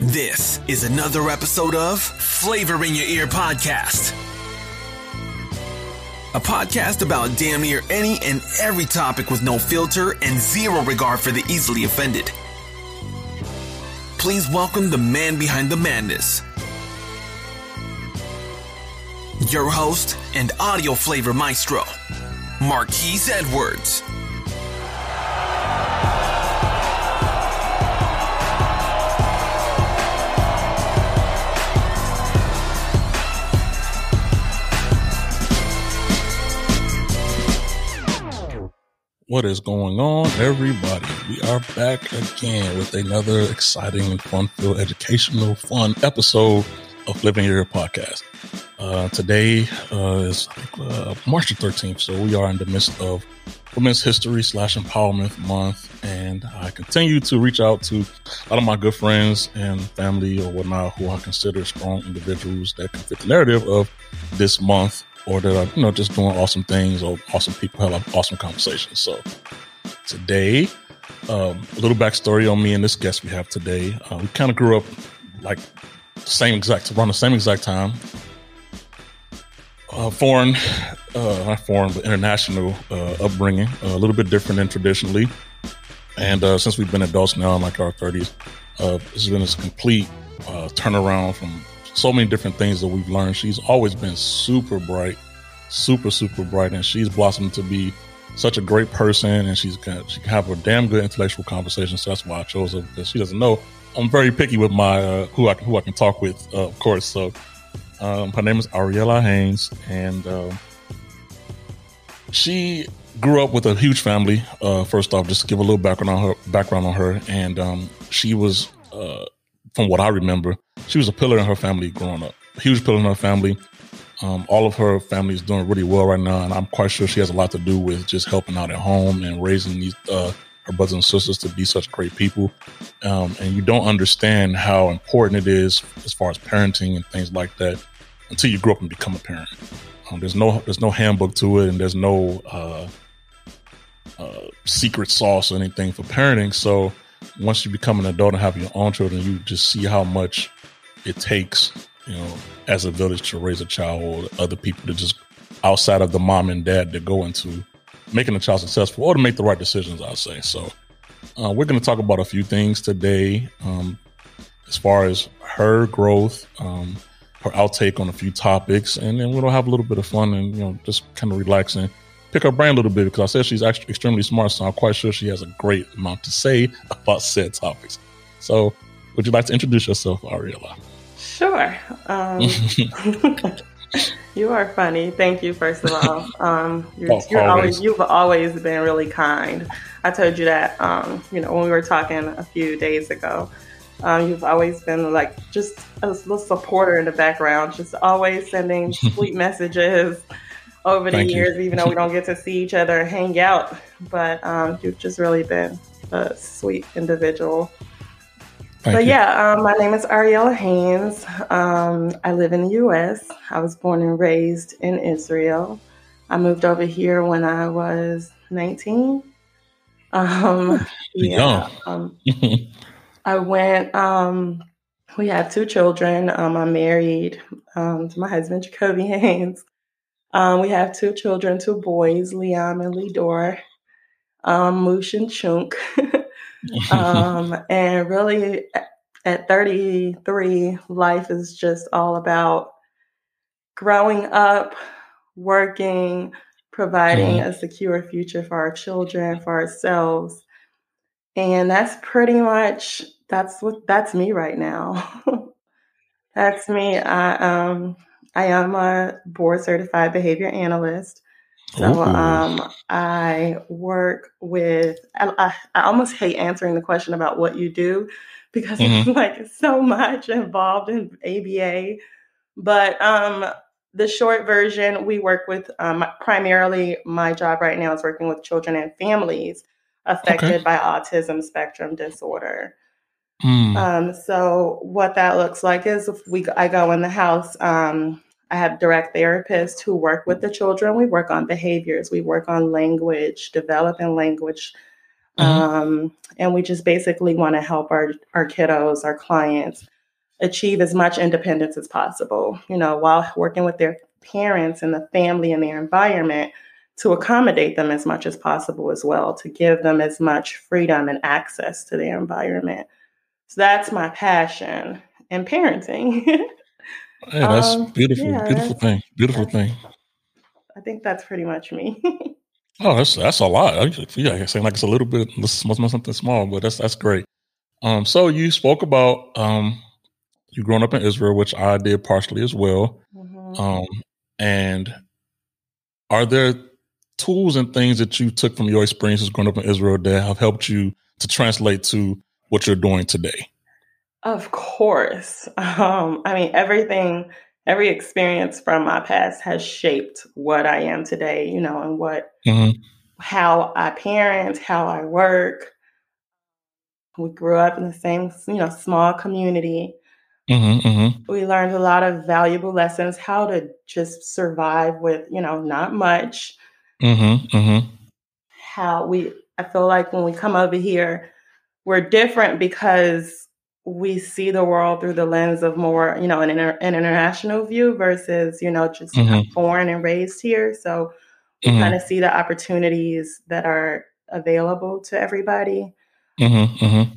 This is another episode of Flavor in Your Ear podcast. A podcast about damn near any and every topic with no filter and zero regard for the easily offended. Please welcome the man behind the madness. Your host and audio flavor maestro, Marquise Edwards. What is going on, everybody? We are back again with another exciting and fun-filled, educational, fun episode of Living Your Podcast. Uh, today uh, is uh, March the 13th, so we are in the midst of Women's History slash Empowerment Month, and I continue to reach out to a lot of my good friends and family or whatnot who I consider strong individuals that can fit the narrative of this month or that are you know just doing awesome things or awesome people have awesome conversations. So today, um, a little backstory on me and this guest we have today. Uh, we kind of grew up like same exact around the same exact time. Uh, foreign, uh, not foreign, but international uh, upbringing, a little bit different than traditionally. And uh, since we've been adults now in like our 30s, uh, has been this complete turnaround from so many different things that we've learned. She's always been super bright, super super bright, and she's blossomed to be such a great person. And she's got, she can have a damn good intellectual conversation. So that's why I chose her because she doesn't know I'm very picky with my uh, who I who I can talk with, uh, of course. So um, her name is Ariella Haynes, and uh, she grew up with a huge family. Uh, first off, just to give a little background on her, background on her, and um, she was, uh, from what I remember, she was a pillar in her family growing up. Huge pillar in her family. Um, all of her family is doing really well right now, and I'm quite sure she has a lot to do with just helping out at home and raising these uh, her brothers and sisters to be such great people. Um, and you don't understand how important it is as far as parenting and things like that until you grow up and become a parent. Um, there's no there's no handbook to it, and there's no uh, uh, secret sauce or anything for parenting. So once you become an adult and have your own children, you just see how much it takes, you know, as a village to raise a child or other people to just outside of the mom and dad to go into making a child successful or to make the right decisions, I'll say. So uh, we're going to talk about a few things today um, as far as her growth, um, her outtake on a few topics, and then we'll have a little bit of fun and, you know, just kind of relax and pick her brain a little bit because I said she's actually extremely smart. So I'm quite sure she has a great amount to say about said topics. So would you like to introduce yourself, Ariella? Sure. Um, you are funny. Thank you, first of all. Um, you're, oh, you're always. you've always been really kind. I told you that, um, you know, when we were talking a few days ago. Um, you've always been like just a little supporter in the background, just always sending sweet messages over the Thank years, you. even though we don't get to see each other and hang out. But um, you've just really been a sweet individual. Thank but you. yeah, um, my name is Ariella Haynes. Um, I live in the U.S. I was born and raised in Israel. I moved over here when I was 19. Um, yeah, um, I went. Um, we have two children. Um, I'm married to my husband, Jacoby Haynes. We have two children, two boys, Liam and Lidor, um, Moosh and Chunk. um, and really, at 33, life is just all about growing up, working, providing mm-hmm. a secure future for our children, for ourselves. And that's pretty much that's what that's me right now. that's me. I um I am a board certified behavior analyst. So um, I work with. I, I, almost hate answering the question about what you do because mm-hmm. it's like so much involved in ABA. But um, the short version, we work with um, primarily. My job right now is working with children and families affected okay. by autism spectrum disorder. Mm. Um, so what that looks like is if we I go in the house um, I have direct therapists who work with the children. We work on behaviors, we work on language, developing language, Mm-hmm. Um, and we just basically want to help our, our kiddos, our clients, achieve as much independence as possible, you know, while working with their parents and the family and their environment to accommodate them as much as possible as well, to give them as much freedom and access to their environment. So that's my passion in parenting. hey, that's um, beautiful, yeah, beautiful that's, thing, beautiful thing. I think that's pretty much me. oh, that's that's a lot. Yeah, I saying like it's a little bit something small, but that's that's great. Um, so you spoke about um, you growing up in Israel, which I did partially as well. Mm-hmm. Um, and are there tools and things that you took from your experiences growing up in Israel that have helped you to translate to what you're doing today? Of course. Um, I mean, everything, every experience from my past has shaped what I am today, you know, and what, mm-hmm. how I parent, how I work. We grew up in the same, you know, small community. Mm-hmm, mm-hmm. We learned a lot of valuable lessons, how to just survive with, you know, not much. Mm-hmm, mm-hmm. How we, I feel like when we come over here, we're different because we see the world through the lens of more, you know, an, inter- an international view versus, you know, just mm-hmm. born and raised here. So we mm-hmm. kind of see the opportunities that are available to everybody. Mm-hmm, mm-hmm.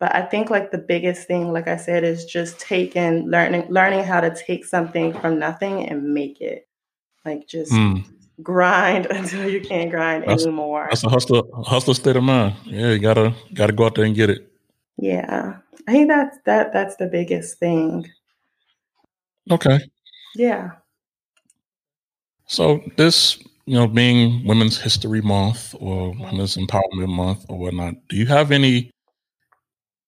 But I think like the biggest thing, like I said, is just taking learning learning how to take something from nothing and make it. Like just mm. grind until you can't grind that's, anymore. That's a hustler hustler state of mind. Yeah, you gotta gotta go out there and get it. Yeah. I think that's that that's the biggest thing. Okay. Yeah. So this, you know, being Women's History Month or Women's Empowerment Month or whatnot, do you have any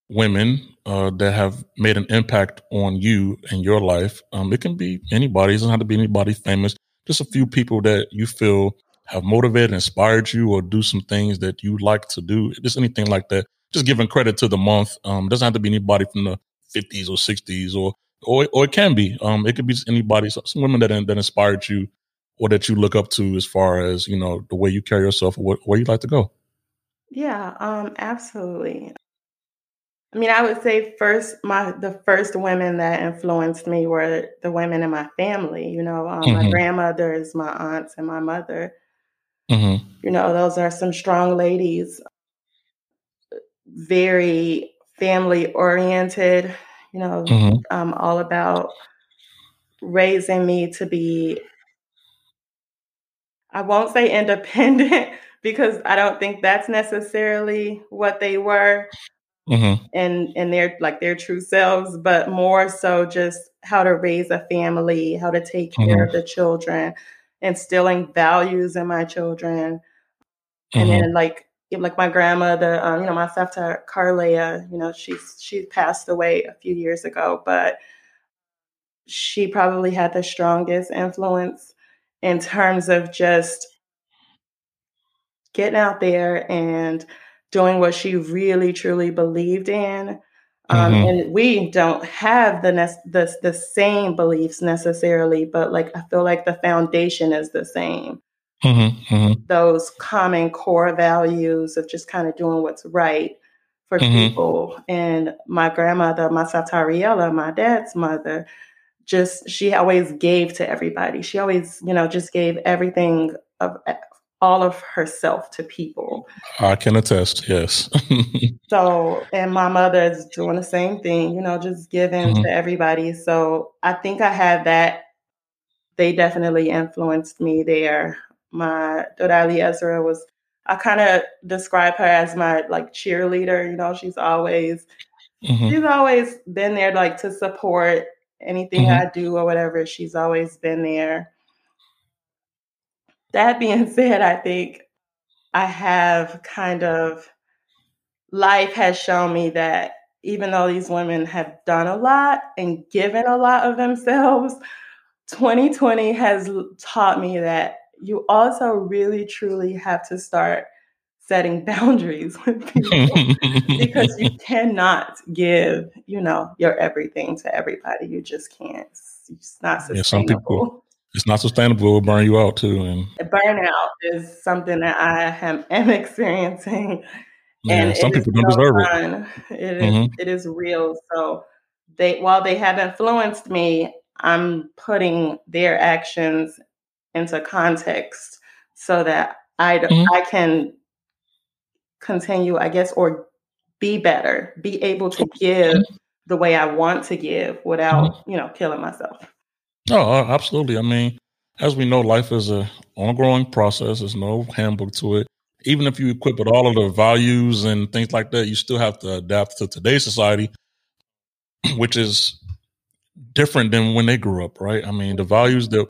women uh, that have made an impact on you and your life. Um, it can be anybody. It doesn't have to be anybody famous. Just a few people that you feel have motivated, inspired you, or do some things that you like to do. Just anything like that. Just giving credit to the month. Um, doesn't have to be anybody from the 50s or 60s, or or or it can be. Um, it could be anybody. Some women that that inspired you, or that you look up to as far as you know the way you carry yourself, or where you like to go. Yeah, um, absolutely. I mean, I would say first, my the first women that influenced me were the women in my family. You know, um, mm-hmm. my grandmothers, my aunts, and my mother. Mm-hmm. You know, those are some strong ladies, very family oriented. You know, mm-hmm. um, all about raising me to be. I won't say independent because I don't think that's necessarily what they were, mm-hmm. and and their like their true selves, but more so just how to raise a family, how to take care mm-hmm. of the children, instilling values in my children, mm-hmm. and then like like my grandmother, um, you know, my stepdaughter Carlea, you know, she's she passed away a few years ago, but she probably had the strongest influence in terms of just getting out there and doing what she really truly believed in. Um, mm-hmm. And we don't have the, ne- the the same beliefs necessarily, but like I feel like the foundation is the same. Mm-hmm. Mm-hmm. Those common core values of just kind of doing what's right for mm-hmm. people. And my grandmother, my Savta Ariella, my dad's mother, just she always gave to everybody. She always, you know, just gave everything of all of herself to people. I can attest, yes. so, and my mother is doing the same thing, you know, just giving mm-hmm. to everybody. So I think I had that. They definitely influenced me there. My Dodali Ezra was, I kind of describe her as my like cheerleader. You know, she's always, mm-hmm. she's always been there like to support anything mm-hmm. I do or whatever. She's always been there that being said, I think I have kind of life has shown me that even though these women have done a lot and given a lot of themselves, 2020 has taught me that you also really truly have to start setting boundaries with people because you cannot give, you know, your everything to everybody. You just can't. It's not sustainable. Yeah, some people it's not sustainable. It will burn you out too. And burnout is something that I am, am experiencing and some people don't so deserve fun. it. It is, mm-hmm. it is real. So they while they have influenced me, I'm putting their actions into context so that I mm-hmm. I can continue, I guess, or be better, be able to give mm-hmm. the way I want to give without, mm-hmm. you know, killing myself. Oh, absolutely. I mean, as we know, life is a ongoing process. There's no handbook to it. Even if you equip with all of the values and things like that, you still have to adapt to today's society, which is different than when they grew up, right? I mean, the values that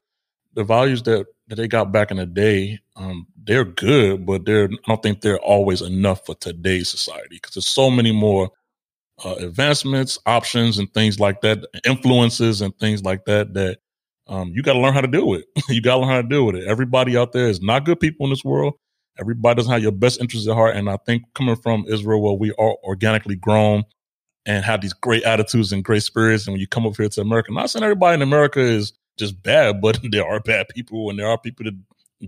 the values that, that they got back in the day, um, they're good, but they're I don't think they're always enough for today's society because there's so many more uh, advancements, options, and things like that, influences and things like that that um, you got to learn how to deal with. you got to learn how to deal with it. Everybody out there is not good people in this world. Everybody doesn't have your best interests at heart. And I think coming from Israel, where we are organically grown and have these great attitudes and great spirits, and when you come up here to America, not saying everybody in America is just bad, but there are bad people and there are people that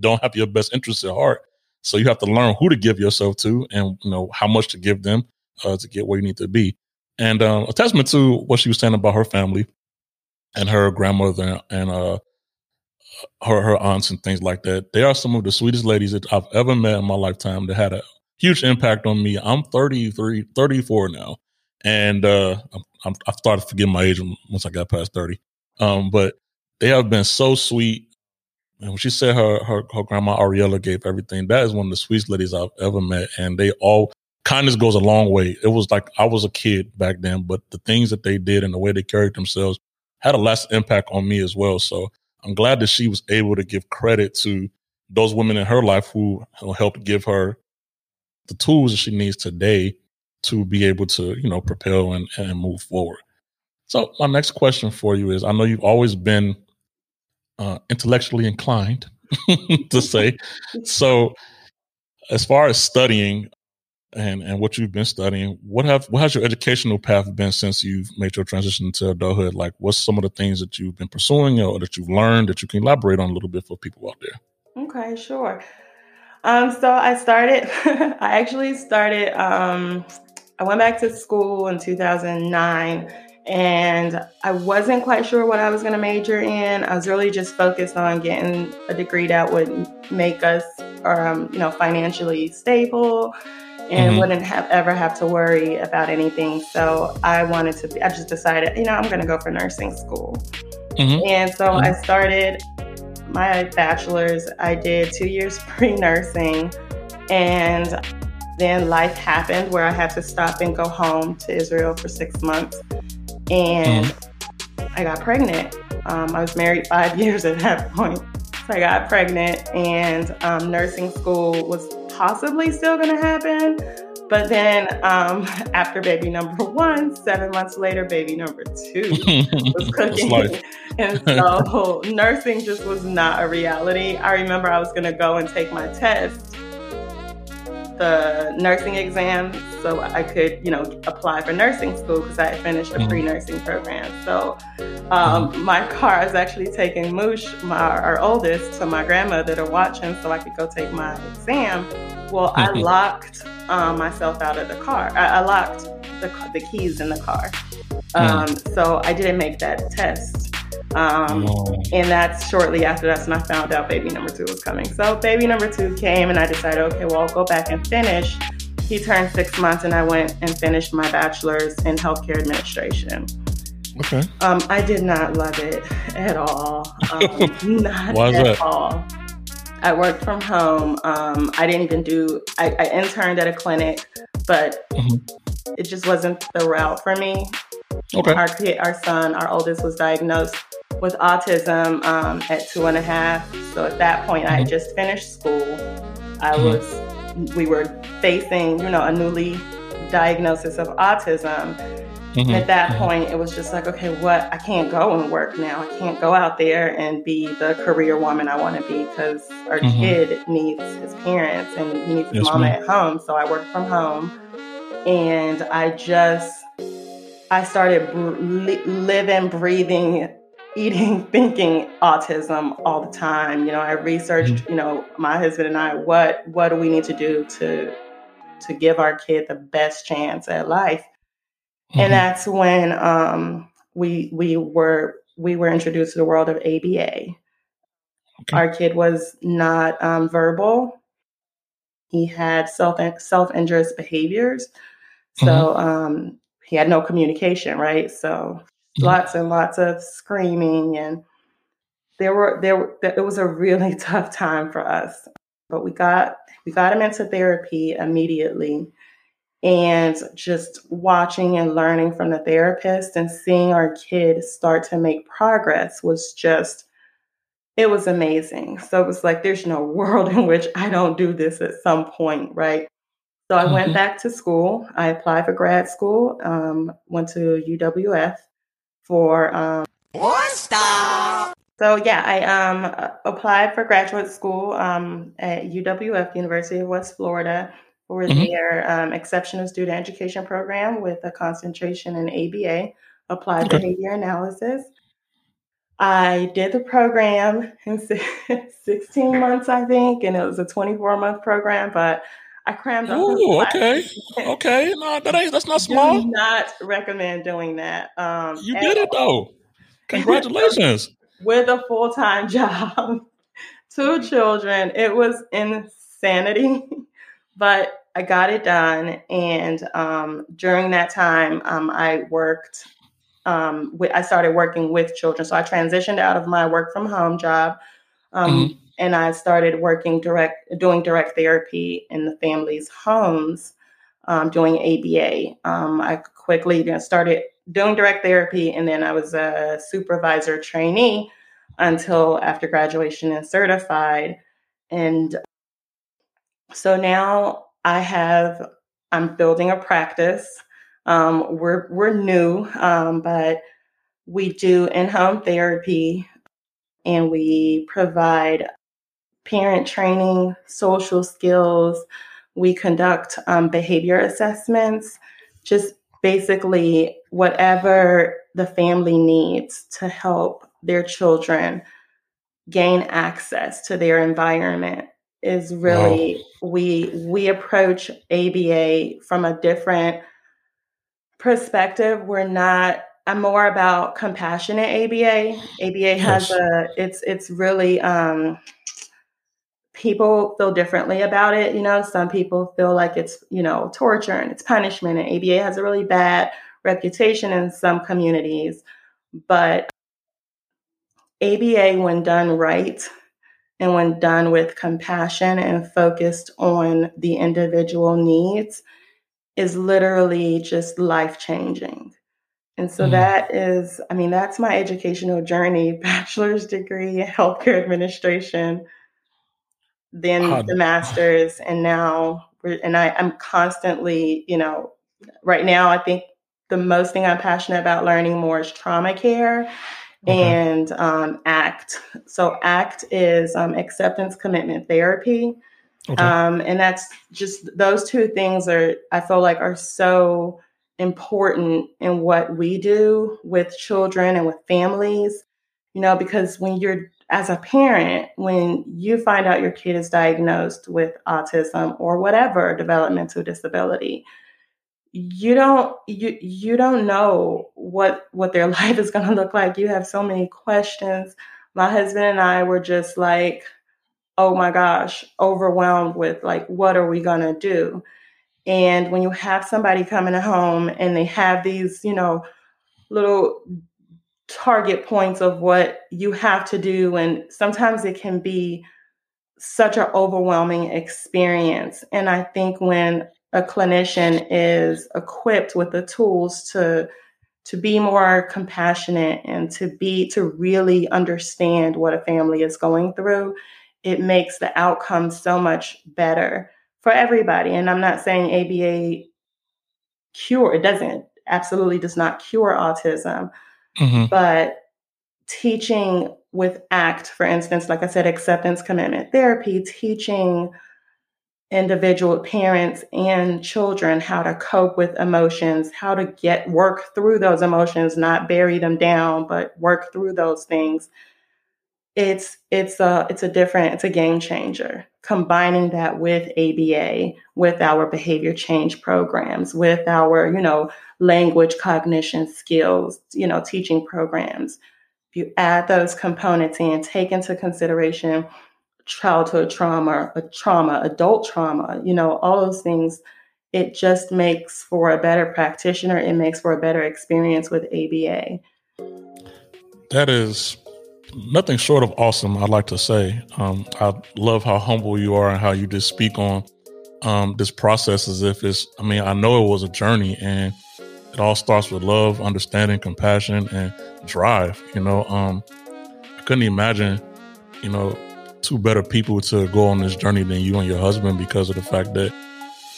don't have your best interests at heart. So you have to learn who to give yourself to and you know how much to give them uh, to get where you need to be. And um, a testament to what she was saying about her family and her grandmother and uh, her her aunts and things like that. They are some of the sweetest ladies that I've ever met in my lifetime. That had a huge impact on me. I'm 33, 34 now, and uh, I'm, i started forgetting my age once I got past 30. Um, but they have been so sweet. And when she said her, her her grandma Ariella gave everything, that is one of the sweetest ladies I've ever met. And they all kindness goes a long way. It was like I was a kid back then, but the things that they did and the way they carried themselves had a lasting impact on me as well. So I'm glad that she was able to give credit to those women in her life who, who helped give her the tools that she needs today to be able to, you know, propel and, and move forward. So my next question for you is, I know you've always been uh, intellectually inclined to say. so as far as studying, and and what you've been studying. What have what has your educational path been since you've made your transition to adulthood? Like, what's some of the things that you've been pursuing or that you've learned that you can elaborate on a little bit for people out there? Okay, sure. Um, so I started. I actually started. Um, I went back to school in 2009 and I wasn't quite sure what I was going to major in. I was really just focused on getting a degree that would make us, um, you know, financially stable and mm-hmm. wouldn't have ever have to worry about anything. So I wanted to be, I just decided, you know, I'm going to go for nursing school. Mm-hmm. And so mm-hmm. I started my bachelor's. I did two years pre nursing. And then life happened where I had to stop and go home to Israel for six months. And mm-hmm. I got pregnant. Um, I was married five years at that point. So I got pregnant, and um, nursing school was possibly still going to happen. But then um, after baby number one, seven months later, baby number two was cooking. and so nursing just was not a reality. I remember I was going to go and take my test, the nursing exam, so I could, you know, apply for nursing school because I had finished a mm-hmm. pre-nursing program. So um, mm-hmm. my car is actually taking Moosh, my, our oldest, to my grandmother to watch him so I could go take my exam. Well, I mm-hmm. locked um, myself out of the car. I, I locked the, the, keys in the car. Um, so I didn't make that test. Um, oh. And that's shortly after that's when I found out baby number two was coming. So baby number two came, and I decided, okay, well, I'll go back and finish. He turned six months, and I went and finished my bachelor's in healthcare administration. Okay. Um, I did not love it at all. Um, not Why at that? all. I worked from home. Um, I didn't even do. I, I, interned at a clinic, but mm-hmm. it just wasn't the route for me. Okay. Our kid, our son, our oldest, was diagnosed with autism um, at two and a half. So at that point, mm-hmm. I had just finished school. I mm-hmm. was. We were facing, you know, a newly diagnosis of autism Mm-hmm. At that mm-hmm. point, it was just like, okay, what? I can't go and work now. I can't go out there and be the career woman I want to be because our mm-hmm. kid needs his parents and he needs his yes, mama ma'am. at home. So I work from home. And I just, I started br- li- living, breathing, eating, thinking autism all the time. You know, I researched, mm-hmm. you know, my husband and I, what, what do we need to do to to give our kid the best chance at life. Mm-hmm. And that's when um, we we were we were introduced to the world of ABA. Okay. Our kid was not um, verbal. He had self self injurious behaviors. So mm-hmm. um, he had no communication, right? So mm-hmm. lots and lots of screaming and there were there were it was a really tough time for us but we got we got him into therapy immediately and just watching and learning from the therapist and seeing our kid start to make progress was just it was amazing so it was like there's no world in which i don't do this at some point right so i mm-hmm. went back to school i applied for grad school um, went to uwf for um, stop so yeah, I um, applied for graduate school um, at UWF, University of West Florida, for mm-hmm. their um, exceptional student education program with a concentration in ABA, applied okay. behavior analysis. I did the program in 16 months, I think, and it was a 24 month program, but I crammed up. Oh, okay, okay. No, that ain't that's not small. I do not recommend doing that. Um, you did it though. Congratulations with a full time job, two children. It was insanity, but I got it done. And um, during that time, um, I worked. Um, with, I started working with children, so I transitioned out of my work from home job, um, mm-hmm. And I started working direct, doing direct therapy in the families' homes, um, doing ABA. Um, I quickly started doing direct therapy, and then I was a supervisor trainee until after graduation and certified. And so now I have, I'm building a practice. Um, we're we're new, um, but we do in-home therapy, and we provide parent training, social skills. We conduct um, behavior assessments, just basically whatever the family needs to help their children gain access to their environment is really wow. we we approach ABA from a different perspective. We're not I'm more about compassionate ABA. ABA yes. has a it's it's really um people feel differently about it. You know, some people feel like it's, you know, torture and it's punishment. And ABA has a really bad reputation in some communities. But ABA, when done right and when done with compassion and focused on the individual needs, is literally just life changing. And so mm. that is, I mean, that's my educational journey bachelor's degree in healthcare administration then the masters, and now and I, I'm constantly, you know, right now I think the most thing I'm passionate about learning more is trauma care okay. and um, ACT. So ACT is um, acceptance commitment therapy. Okay. Um, and that's just those two things are I feel like are so important in what we do with children and with families. You know, because when you're as a parent, when you find out your kid is diagnosed with autism or whatever developmental disability, you don't you you don't know what what their life is going to look like. You have so many questions. My husband and I were just like, "Oh my gosh, overwhelmed with like what are we going to do?" And when you have somebody coming home and they have these, you know, little target points of what you have to do and sometimes it can be such an overwhelming experience. And i think when a clinician is equipped with the tools to to be more compassionate and to be to really understand what a family is going through it makes the outcome so much better for everybody. And i'm not saying aba cure it doesn't absolutely does not cure autism Mm-hmm. But teaching with ACT, for instance, like I said, acceptance commitment therapy, teaching individual parents and children how to cope with emotions, how to get work through those emotions, not bury them down, but work through those things it's it's a it's a different it's a game changer. Combining that with aba with our behavior change programs with our you know language cognition skills you know teaching programs. If you add those components in take into consideration childhood trauma a trauma adult trauma you know all those things. It just makes for a better practitioner. It makes for a better experience with aba that is nothing short of awesome, I'd like to say. Um, I love how humble you are and how you just speak on um, this process as if it's, I mean, I know it was a journey and it all starts with love, understanding, compassion, and drive. You know, um, I couldn't imagine, you know, two better people to go on this journey than you and your husband because of the fact that,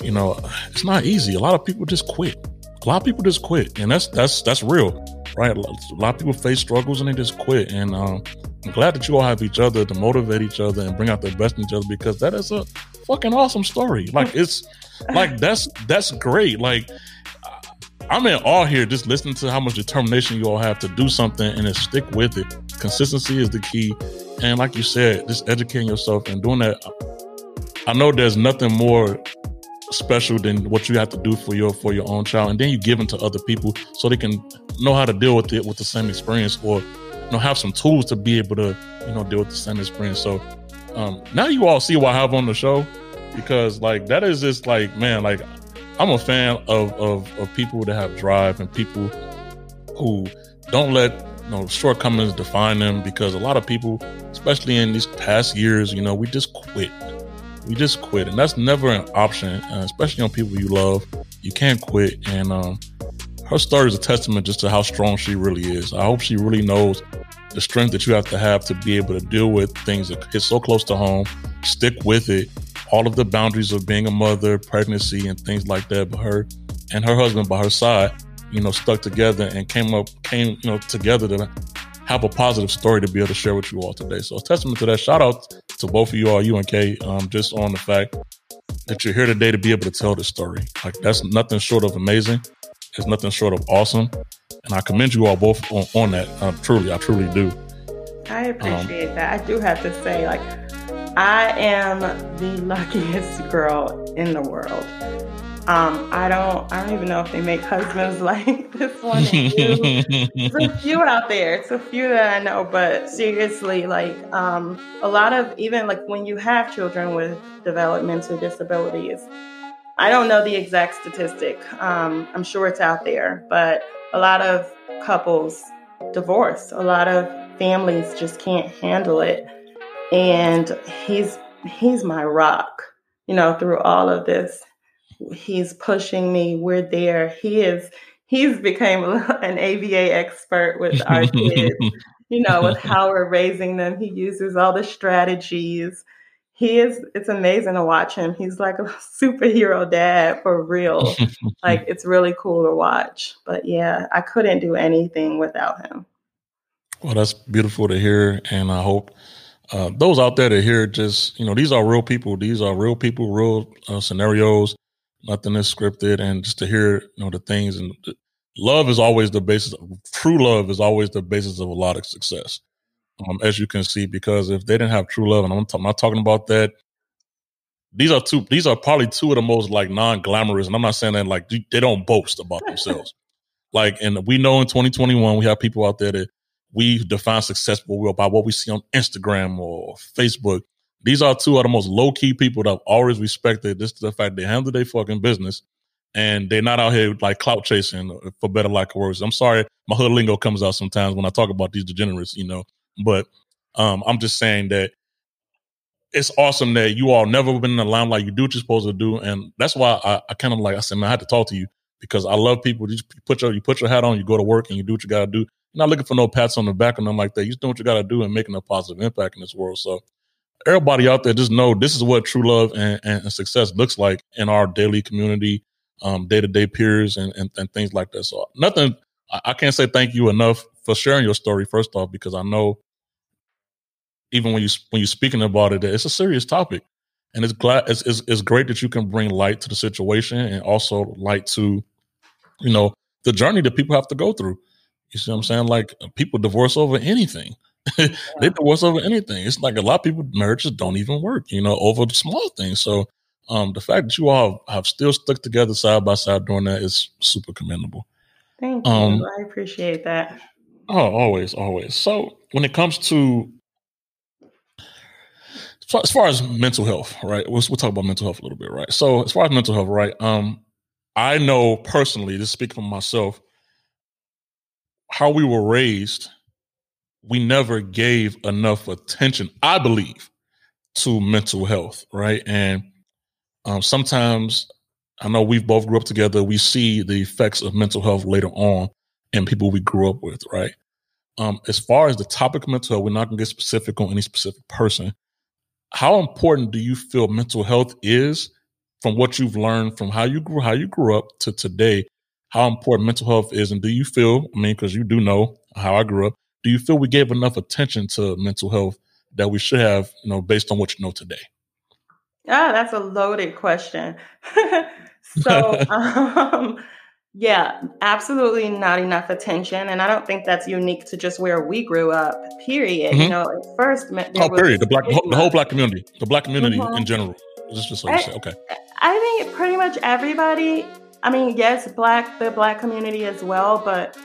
you know, it's not easy. A lot of people just quit. A lot of people just quit, and that's that's that's real right? A lot of people face struggles and they just quit. And um, I'm glad that you all have each other to motivate each other and bring out the best in each other because that is a fucking awesome story. Like it's like that's that's great. Like I'm in awe here just listening to how much determination you all have to do something and then stick with it. Consistency is the key. And like you said, just educating yourself and doing that. I know there's nothing more special than what you have to do for your for your own child. And then you give them to other people so they can know how to deal with it with the same experience or you know have some tools to be able to you know deal with the same experience. So um now you all see what i have on the show because like that is just like man like i'm a fan of of, of people that have drive and people who don't let you know shortcomings define them because a lot of people especially in these past years you know we just quit we just quit, and that's never an option, uh, especially on people you love. You can't quit, and um, her story is a testament just to how strong she really is. I hope she really knows the strength that you have to have to be able to deal with things that hit so close to home, stick with it, all of the boundaries of being a mother, pregnancy, and things like that. But her and her husband by her side, you know, stuck together and came up, came, you know, together to have a positive story to be able to share with you all today. So a testament to that. Shout out to both of you all, you and Kay, um, just on the fact that you're here today to be able to tell this story. Like that's nothing short of amazing. It's nothing short of awesome. And I commend you all both on, on that. Uh, truly, I truly do. I appreciate um, that. I do have to say, like, I am the luckiest girl in the world. Um, I don't I don't even know if they make husbands like this one. There's a few out there. It's a few that I know, but seriously, like um, a lot of even like when you have children with developmental disabilities, I don't know the exact statistic. Um, I'm sure it's out there, but a lot of couples divorce. A lot of families just can't handle it, and he's he's my rock. You know, through all of this he's pushing me. We're there. He is. He's became an ABA expert with our kids. you know, with how we're raising them. He uses all the strategies. He is. It's amazing to watch him. He's like a superhero dad for real. like it's really cool to watch. But yeah, I couldn't do anything without him. Well, that's beautiful to hear, and I hope uh, those out there to hear just you know these are real people. These are real people, real uh, scenarios nothing is scripted, and just to hear you know the things and love is always the basis. Of, true love is always the basis of a lot of success, um, as you can see. Because if they didn't have true love, and I'm, t- I'm not talking about that, these are two. These are probably two of the most like non glamorous, and I'm not saying that like they don't boast about themselves. like, and we know in 2021 we have people out there that we define successful by what we see on Instagram or Facebook these are two of the most low key people that I've always respected. Just the fact they handle their fucking business and they're not out here like clout chasing for better lack of words. I'm sorry, my hood lingo comes out sometimes when I talk about these degenerates, you know, but um, I'm just saying that it's awesome that you all never been in the limelight. You do what you're supposed to do, and that's why I, I kind of like I said, man, I had to talk to you because I love people. You put your you put your hat on, you go to work, and you do what you got to do. Not looking for no pats on the back or nothing like that. You just doing what you got to do and making a positive impact in this world. So everybody out there just know this is what true love and, and success looks like in our daily community, day to day peers and, and, and, things like that. So nothing, I, I can't say thank you enough for sharing your story first off, because I know even when you, when you're speaking about it, it's a serious topic and it's glad it's, it's, it's great that you can bring light to the situation and also light to, you know, the journey that people have to go through. You see what I'm saying? Like people divorce over anything. they do divorce over anything. It's like a lot of people marriages don't even work, you know, over the small things. So um, the fact that you all have still stuck together side by side doing that is super commendable. Thank you. Um, I appreciate that. Oh, always, always. So when it comes to as far as mental health, right? We'll, we'll talk about mental health a little bit, right? So as far as mental health, right? Um, I know personally, just speaking for myself, how we were raised, we never gave enough attention, I believe, to mental health, right? And um, sometimes I know we've both grew up together. We see the effects of mental health later on in people we grew up with, right? Um, as far as the topic of mental health, we're not going to get specific on any specific person. How important do you feel mental health is from what you've learned from how you grew, how you grew up to today? How important mental health is, and do you feel? I mean, because you do know how I grew up. Do you feel we gave enough attention to mental health that we should have, you know, based on what you know today? Ah, that's a loaded question. so, um, yeah, absolutely not enough attention, and I don't think that's unique to just where we grew up. Period. Mm-hmm. You know, at first, oh, period. The black, the whole black community, the black community mm-hmm. in general. Is just what you say? Okay. I think pretty much everybody. I mean, yes, black the black community as well, but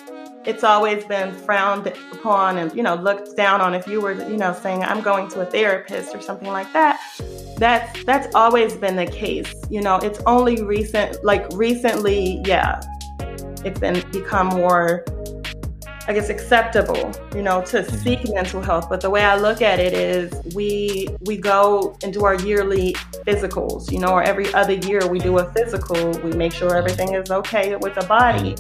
it's always been frowned upon and you know looked down on. If you were you know saying i'm going to a therapist or something like that that's that's always been the case. You know it's only recent like recently yeah it's been become more i guess acceptable you know to mm-hmm. seek mental health. But the way i look at it is we we go and do our yearly physicals you know or every other year we do a physical we make sure everything is okay with the body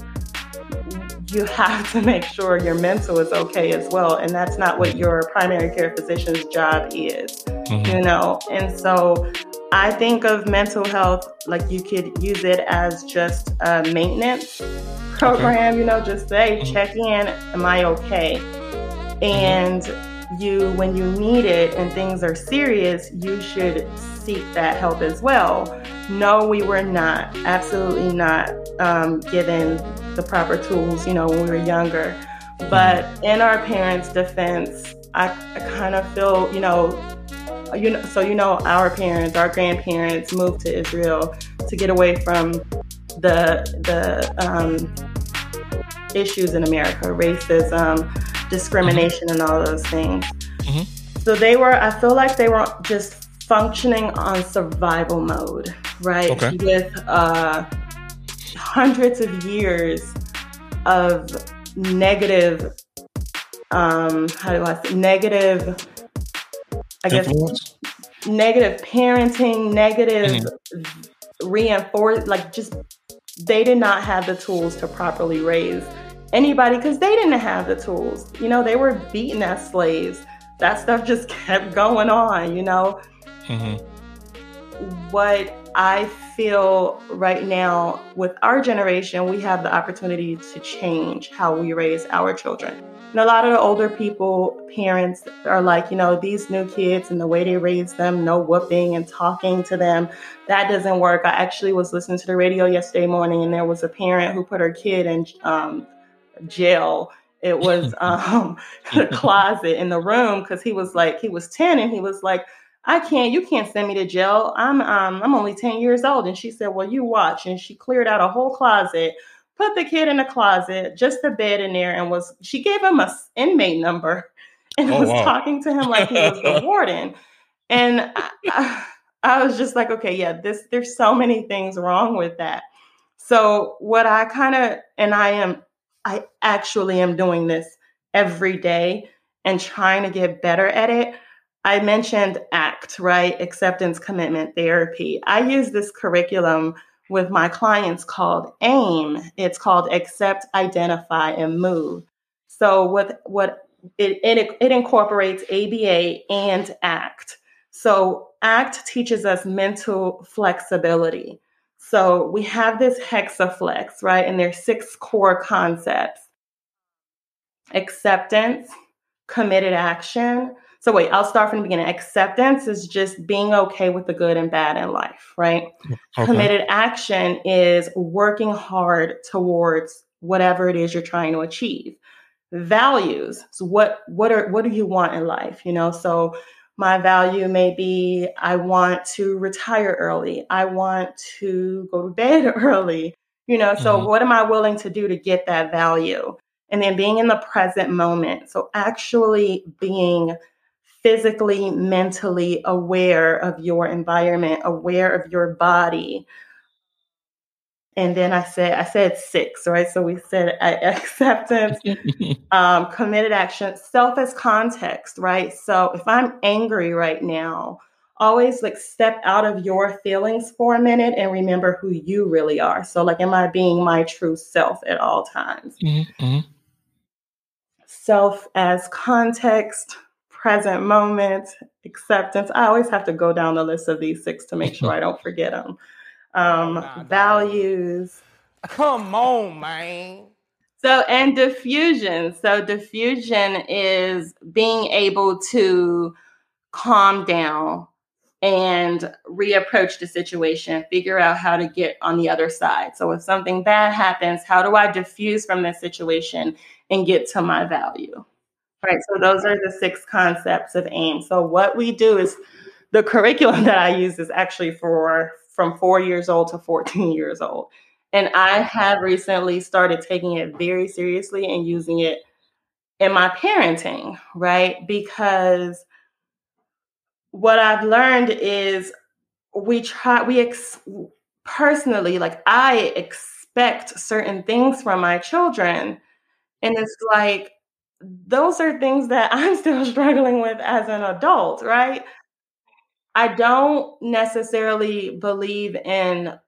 you have to make sure your mental is okay as well. And that's not what your primary care physician's job is, mm-hmm. you know? And so I think of mental health like you could use it as just a maintenance program, okay. you know, just say, mm-hmm. check in, am I okay? And you, when you need it and things are serious, you should seek that help as well. No, we were not, absolutely not um, given the proper tools, you know, when we were younger. But in our parents' defense, I, I kind of feel, you know, you know, so you know, our parents, our grandparents moved to Israel to get away from the the um, issues in America, racism, discrimination, mm-hmm. and all those things. Mm-hmm. So they were, I feel like they were just functioning on survival mode, right? Okay. With uh, hundreds of years of negative um how do I say negative I guess Influence? negative parenting, negative mm-hmm. reinforce like just they did not have the tools to properly raise anybody because they didn't have the tools. You know, they were beaten as slaves. That stuff just kept going on, you know. Mm-hmm. What I feel right now with our generation, we have the opportunity to change how we raise our children. And a lot of the older people, parents, are like, you know, these new kids and the way they raise them, no whooping and talking to them, that doesn't work. I actually was listening to the radio yesterday morning and there was a parent who put her kid in um, jail. It was um, the closet in the room because he was like, he was 10 and he was like, I can't, you can't send me to jail. I'm um I'm only 10 years old. And she said, Well, you watch. And she cleared out a whole closet, put the kid in a closet, just the bed in there, and was she gave him a inmate number and oh, was wow. talking to him like he was the warden. And I, I, I was just like, okay, yeah, this there's so many things wrong with that. So what I kind of and I am I actually am doing this every day and trying to get better at it I mentioned ACT, right? Acceptance Commitment Therapy. I use this curriculum with my clients called AIM. It's called Accept, Identify, and Move. So what what it, it, it incorporates ABA and ACT. So ACT teaches us mental flexibility. So we have this hexaflex, right? And there's six core concepts. Acceptance, committed action, so wait, I'll start from the beginning. Acceptance is just being okay with the good and bad in life, right? Okay. Committed action is working hard towards whatever it is you're trying to achieve. values. So what what are what do you want in life? You know, so my value may be I want to retire early. I want to go to bed early. You know, so mm-hmm. what am I willing to do to get that value? And then being in the present moment. So actually being physically, mentally aware of your environment, aware of your body, and then I said, I said six, right? So we said acceptance, um, committed action, self as context, right? So if I'm angry right now, always like step out of your feelings for a minute and remember who you really are. So like, am I being my true self at all times? Mm-hmm. Self as context, present moment, acceptance. I always have to go down the list of these six to make sure I don't forget them um, nah, values. Come on, man. So, and defusion. So, defusion is being able to calm down and reapproach the situation, figure out how to get on the other side. So, if something bad happens, how do I diffuse from this situation and get to my value? Right. So, those are the six concepts of AIM. So, what we do is the curriculum that I use is actually for from four years old to 14 years old. And I have recently started taking it very seriously and using it in my parenting, right? Because what I've learned is we try, we ex- personally, like I expect certain things from my children. And it's like, those are things that I'm still struggling with as an adult, right? I don't necessarily believe in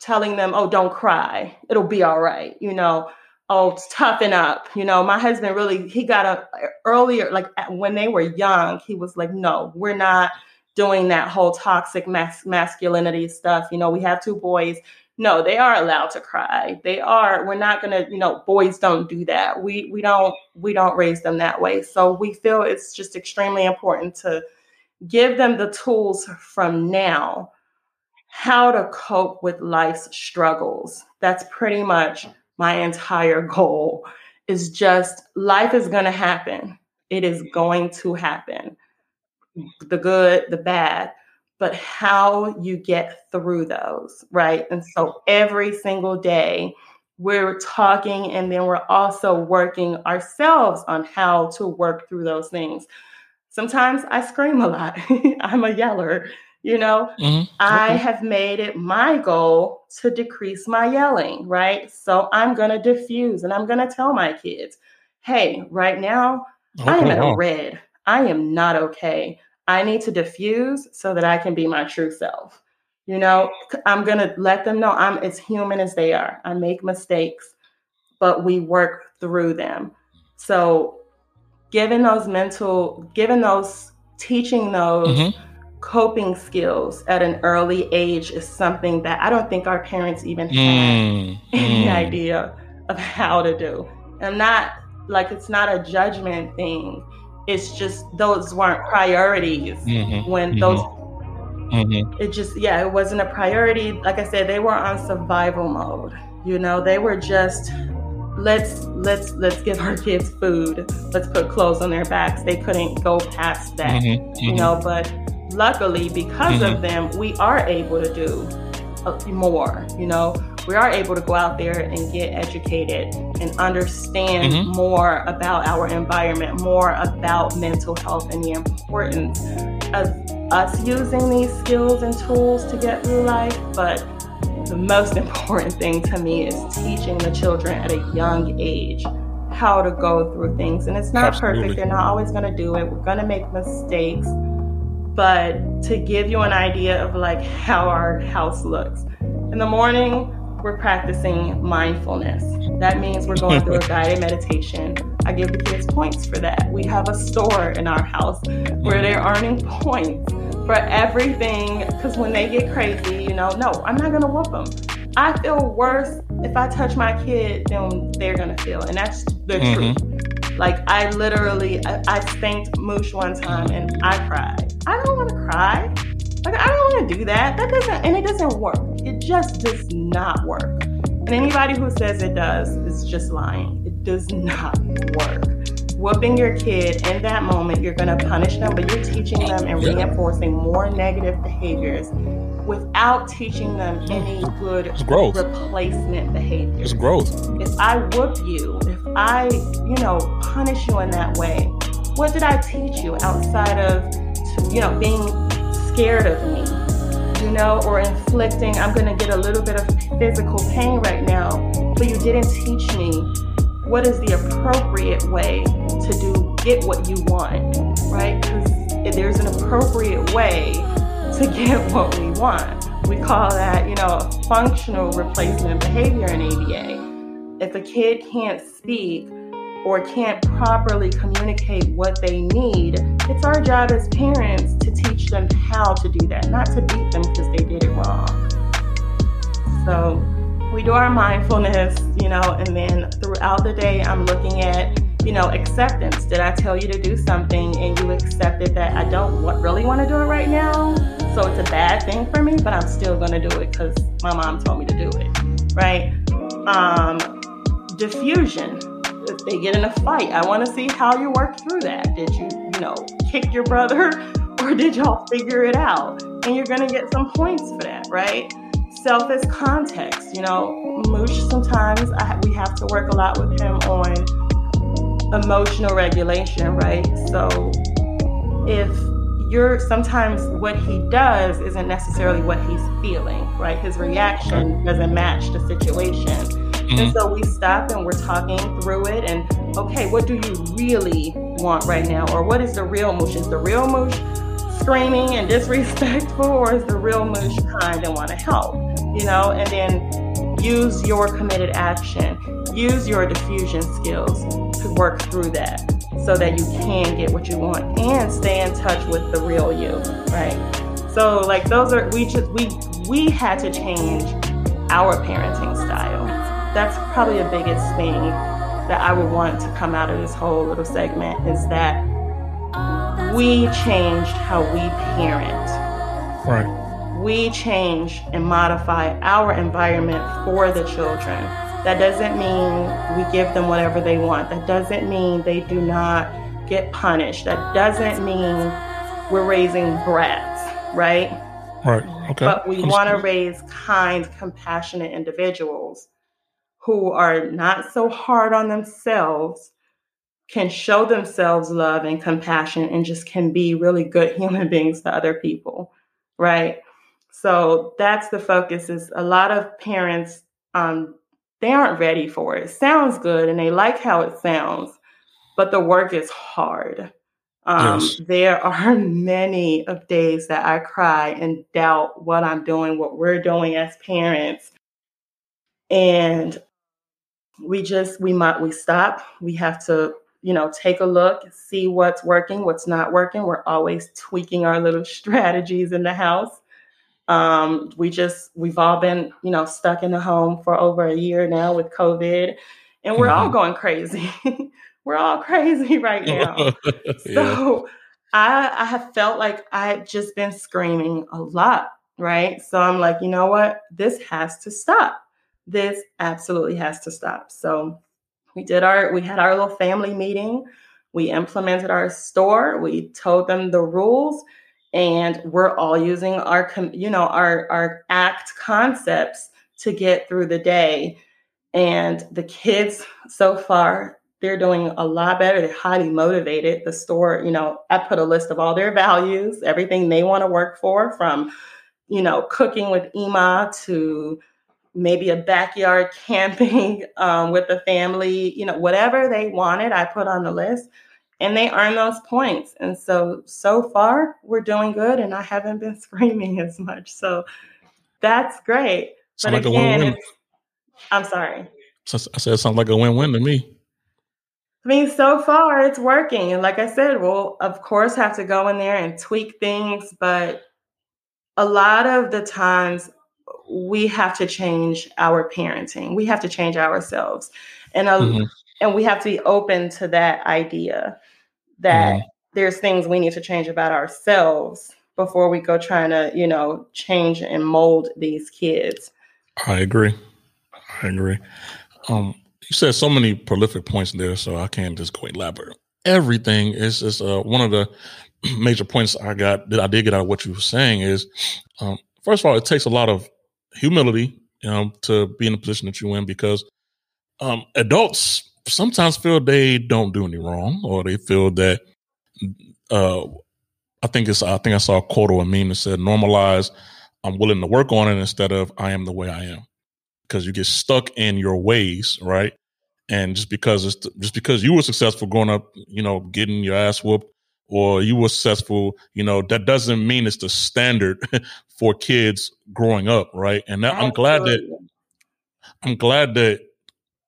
telling them, oh, don't cry. It'll be all right. You know, oh, toughen up. You know, my husband really, he got a earlier, like when they were young, he was like, no, we're not doing that whole toxic mas- masculinity stuff. You know, we have two boys. No, they are allowed to cry. They are. We're not gonna. You know, boys don't do that. We we don't we don't raise them that way. So we feel it's just extremely important to give them the tools from now how to cope with life's struggles. That's pretty much my entire goal is just life is going to happen. It is going to happen. The good, the bad, but how you get through those, right? And so every single day we're talking and then we're also working ourselves on how to work through those things. Sometimes I scream a lot. I'm a yeller. You know, mm-hmm. okay. I have made it my goal to decrease my yelling, right? So I'm going to diffuse and I'm going to tell my kids, hey, right now, okay. I am at a red. I am not okay. I need to diffuse so that I can be my true self. You know, I'm going to let them know I'm as human as they are. I make mistakes, but we work through them. So given those mental, given those teaching those mm-hmm. coping skills at an early age is something that I don't think our parents even had mm, any mm. idea of how to do. And not like it's not a judgment thing. It's just those weren't priorities mm-hmm, when mm-hmm. those Mm-hmm. It just, yeah, it wasn't a priority. Like I said, they were on survival mode. You know, they were just let's let's let's give our kids food let's put clothes on their backs they couldn't go past that mm-hmm, mm-hmm. you know but luckily because mm-hmm. of them we are able to do more you know we are able to go out there and get educated and understand mm-hmm. more about our environment more about mental health and the importance of us using these skills and tools to get through life but the most important thing to me is teaching the children at a young age how to go through things. And it's not Absolutely. perfect. They're not always going to do it. We're going to make mistakes. But to give you an idea of like how our house looks. In the morning, we're practicing mindfulness. That means we're going through a guided meditation. I give the kids points for that. We have a store in our house where they're earning points for everything because when they get crazy, you know, no, I'm not gonna whoop them. I feel worse if I touch my kid than they're gonna feel, and that's the mm-hmm. truth. Like I literally, I, I spanked Moosh one time and I cried. I don't want to cry. Like I don't want to do that. That doesn't, and it doesn't work. It just does not work. And anybody who says it does is just lying. It does not work. Whooping your kid in that moment, you're going to punish them, but you're teaching them and reinforcing more negative behaviors without teaching them mm. any good replacement behavior. It's growth. If I whoop you, if I, you know, punish you in that way, what did I teach you outside of, you know, being scared of me, you know, or inflicting, I'm going to get a little bit of physical pain right now, but you didn't teach me what is the appropriate way to do, get what you want, right? Because there's an appropriate way to get what we want. We call that, you know, functional replacement behavior in ABA. If a kid can't speak or can't properly communicate what they need, it's our job as parents to teach them how to do that, not to beat them because they did it wrong. So we do our mindfulness, you know, and then throughout the day, I'm looking at, you know, acceptance. Did I tell you to do something and you accepted that I don't really want to do it right now? So it's a bad thing for me, but I'm still going to do it because my mom told me to do it, right? Um, defusion if they get in a fight, I want to see how you work through that. Did you, you know, kick your brother or did y'all figure it out? And you're going to get some points for that, right? Self is context. You know, Moosh, sometimes I, we have to work a lot with him on emotional regulation, right? So if you're sometimes what he does isn't necessarily what he's feeling, right? His reaction doesn't match the situation. Mm-hmm. And so we stop and we're talking through it. And okay, what do you really want right now? Or what is the real moosh? Is the real moosh screaming and disrespectful, or is the real moosh kind and want to help? You know, and then use your committed action, use your defusion skills to work through that so that you can get what you want and stay in touch with the real you, right? So like those are we just we we had to change our parenting style that's probably the biggest thing that I would want to come out of this whole little segment is that we changed how we parent. Right. We change and modify our environment for the children. That doesn't mean we give them whatever they want. That doesn't mean they do not get punished. That doesn't mean we're raising brats, right? Right. Okay. But we want to raise kind, compassionate individuals who are not so hard on themselves can show themselves love and compassion and just can be really good human beings to other people right so that's the focus is a lot of parents um, they aren't ready for it. it sounds good and they like how it sounds but the work is hard um, yes. there are many of days that i cry and doubt what i'm doing what we're doing as parents and we just we might we stop. We have to you know take a look see what's working what's not working. We're always tweaking our little strategies in the house. Um, we just we've all been you know stuck in the home for over a year now with covid and we're mm-hmm. all going crazy. We're all crazy right now. Yeah. so i i have felt like i've just been screaming a lot right? So i'm like you know what? This has to stop this absolutely has to stop. So we did our we had our little family meeting. We implemented our store. We told them the rules and we're all using our you know our our ACT concepts to get through the day. And the kids so far they're doing a lot better. They're highly motivated. The store, you know, I put a list of all their values, everything they want to work for, from, you know, cooking with Ima to maybe a backyard camping um, with the family, you know, whatever they wanted, I put on the list and they earn those points. And so, so far, we're doing good and I haven't been screaming as much. So that's great. But like again, I'm sorry. I said it sounds like a win win to me. I mean, so far it's working. And like I said, we'll, of course, have to go in there and tweak things. But a lot of the times, we have to change our parenting. We have to change ourselves, and uh, mm-hmm. and we have to be open to that idea that mm-hmm. there's things we need to change about ourselves before we go trying to you know change and mold these kids. I agree. I agree. Um, you said so many prolific points there, so I can't just go elaborate. Everything is is uh, one of the major points I got that I did get out of what you were saying is, um, first of all, it takes a lot of humility um, to be in the position that you're in because um, adults sometimes feel they don't do any wrong or they feel that uh, I think it's I think I saw a quote or a meme that said normalize I'm willing to work on it instead of I am the way I am. Because you get stuck in your ways right? And just because it's just because you were successful growing up you know getting your ass whooped or you were successful you know that doesn't mean it's the standard for kids growing up right and that, I'm glad that I'm glad that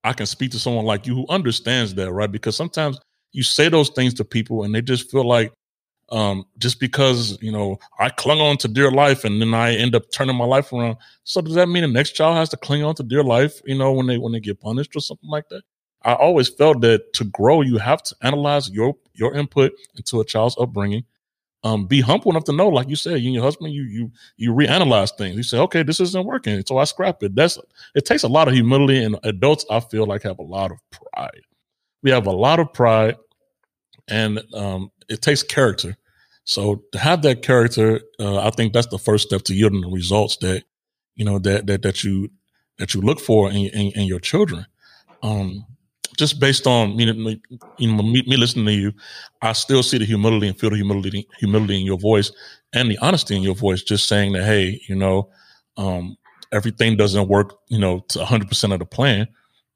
I can speak to someone like you who understands that right because sometimes you say those things to people and they just feel like um, just because you know I clung on to dear life and then I end up turning my life around. So does that mean the next child has to cling on to dear life? You know, when they when they get punished or something like that? I always felt that to grow, you have to analyze your your input into a child's upbringing. Um, be humble enough to know, like you said, you and your husband, you you you reanalyze things. You say, okay, this isn't working, so I scrap it. That's it takes a lot of humility, and adults, I feel like, have a lot of pride. We have a lot of pride and um, it takes character. So to have that character, uh, I think that's the first step to yielding the results that you know that that that you that you look for in, in, in your children. Um, just based on you know, know me, me, listening to you, I still see the humility and feel the humility humility in your voice and the honesty in your voice. Just saying that, hey, you know, um, everything doesn't work, you know, to 100 percent of the plan,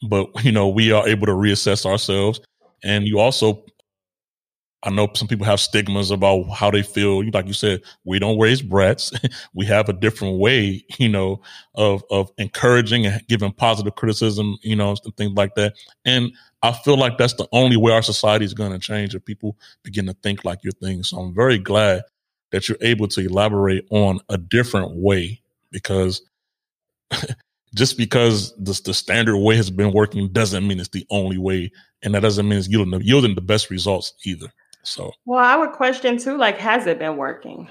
but you know, we are able to reassess ourselves. And you also I know some people have stigmas about how they feel. Like you said, we don't raise brats. we have a different way, you know, of of encouraging and giving positive criticism, you know, and things like that. And I feel like that's the only way our society is going to change if people begin to think like you're thinking. So I'm very glad that you're able to elaborate on a different way because just because the, the standard way has been working doesn't mean it's the only way. And that doesn't mean it's yielding, yielding the best results either. So, well, I would question too, like, has it been working?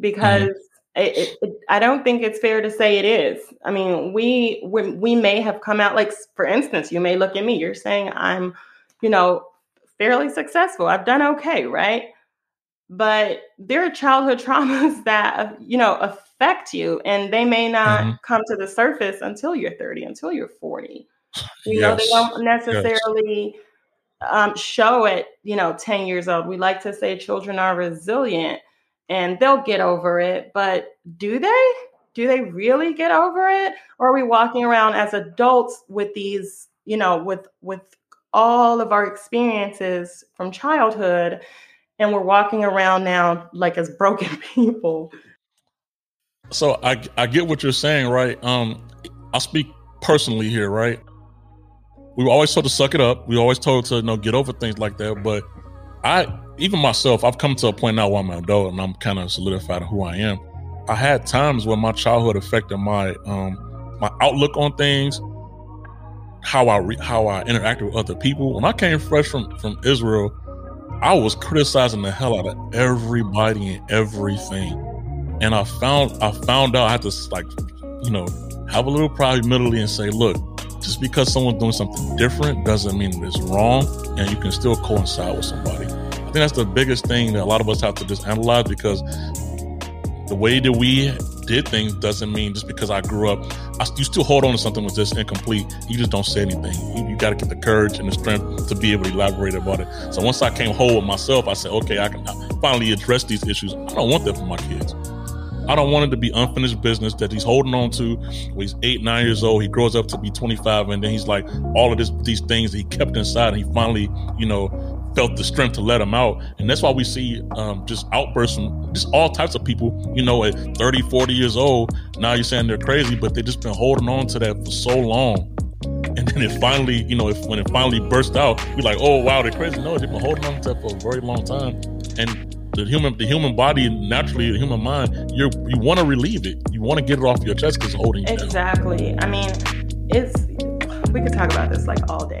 Because mm-hmm. it, it, I don't think it's fair to say it is. I mean, we, we we may have come out like, for instance, you may look at me. You're saying I'm, you know, fairly successful. I've done okay, right? But there are childhood traumas that you know affect you, and they may not mm-hmm. come to the surface until you're 30, until you're 40. You yes. know, they don't necessarily. Yes um, show at you know 10 years old. We like to say children are resilient and they'll get over it but do they? Do they really get over it? Or are we walking around as adults with these you know with with all of our experiences from childhood and we're walking around now like as broken people? So i i get what you're saying right? Um i'll speak personally here right we were always told to suck it up. We were always told to you know get over things like that. But I, even myself, I've come to a point now where I'm an adult and I'm kind of solidified in who I am. I had times where my childhood affected my um my outlook on things, how I re- how I interacted with other people. When I came fresh from from Israel, I was criticizing the hell out of everybody and everything. And I found I found out I had to like, you know, have a little pride humility and say, look, just because someone's doing something different doesn't mean it's wrong, and you can still coincide with somebody. I think that's the biggest thing that a lot of us have to just analyze because the way that we did things doesn't mean just because I grew up, I, you still hold on to something was just incomplete. You just don't say anything. You, you got to get the courage and the strength to be able to elaborate about it. So once I came whole with myself, I said, okay, I can finally address these issues. I don't want that for my kids. I don't want it to be unfinished business that he's holding on to when he's eight, nine years old. He grows up to be 25, and then he's like all of this, these things he kept inside, and he finally, you know, felt the strength to let them out. And that's why we see um, just outbursts from just all types of people, you know, at 30, 40 years old. Now you're saying they're crazy, but they've just been holding on to that for so long. And then it finally, you know, if, when it finally burst out, you're like, oh, wow, they're crazy. No, they've been holding on to that for a very long time. And the human the human body naturally the human mind you you want to relieve it you want to get it off your chest because holding you exactly down. i mean it's we could talk about this like all day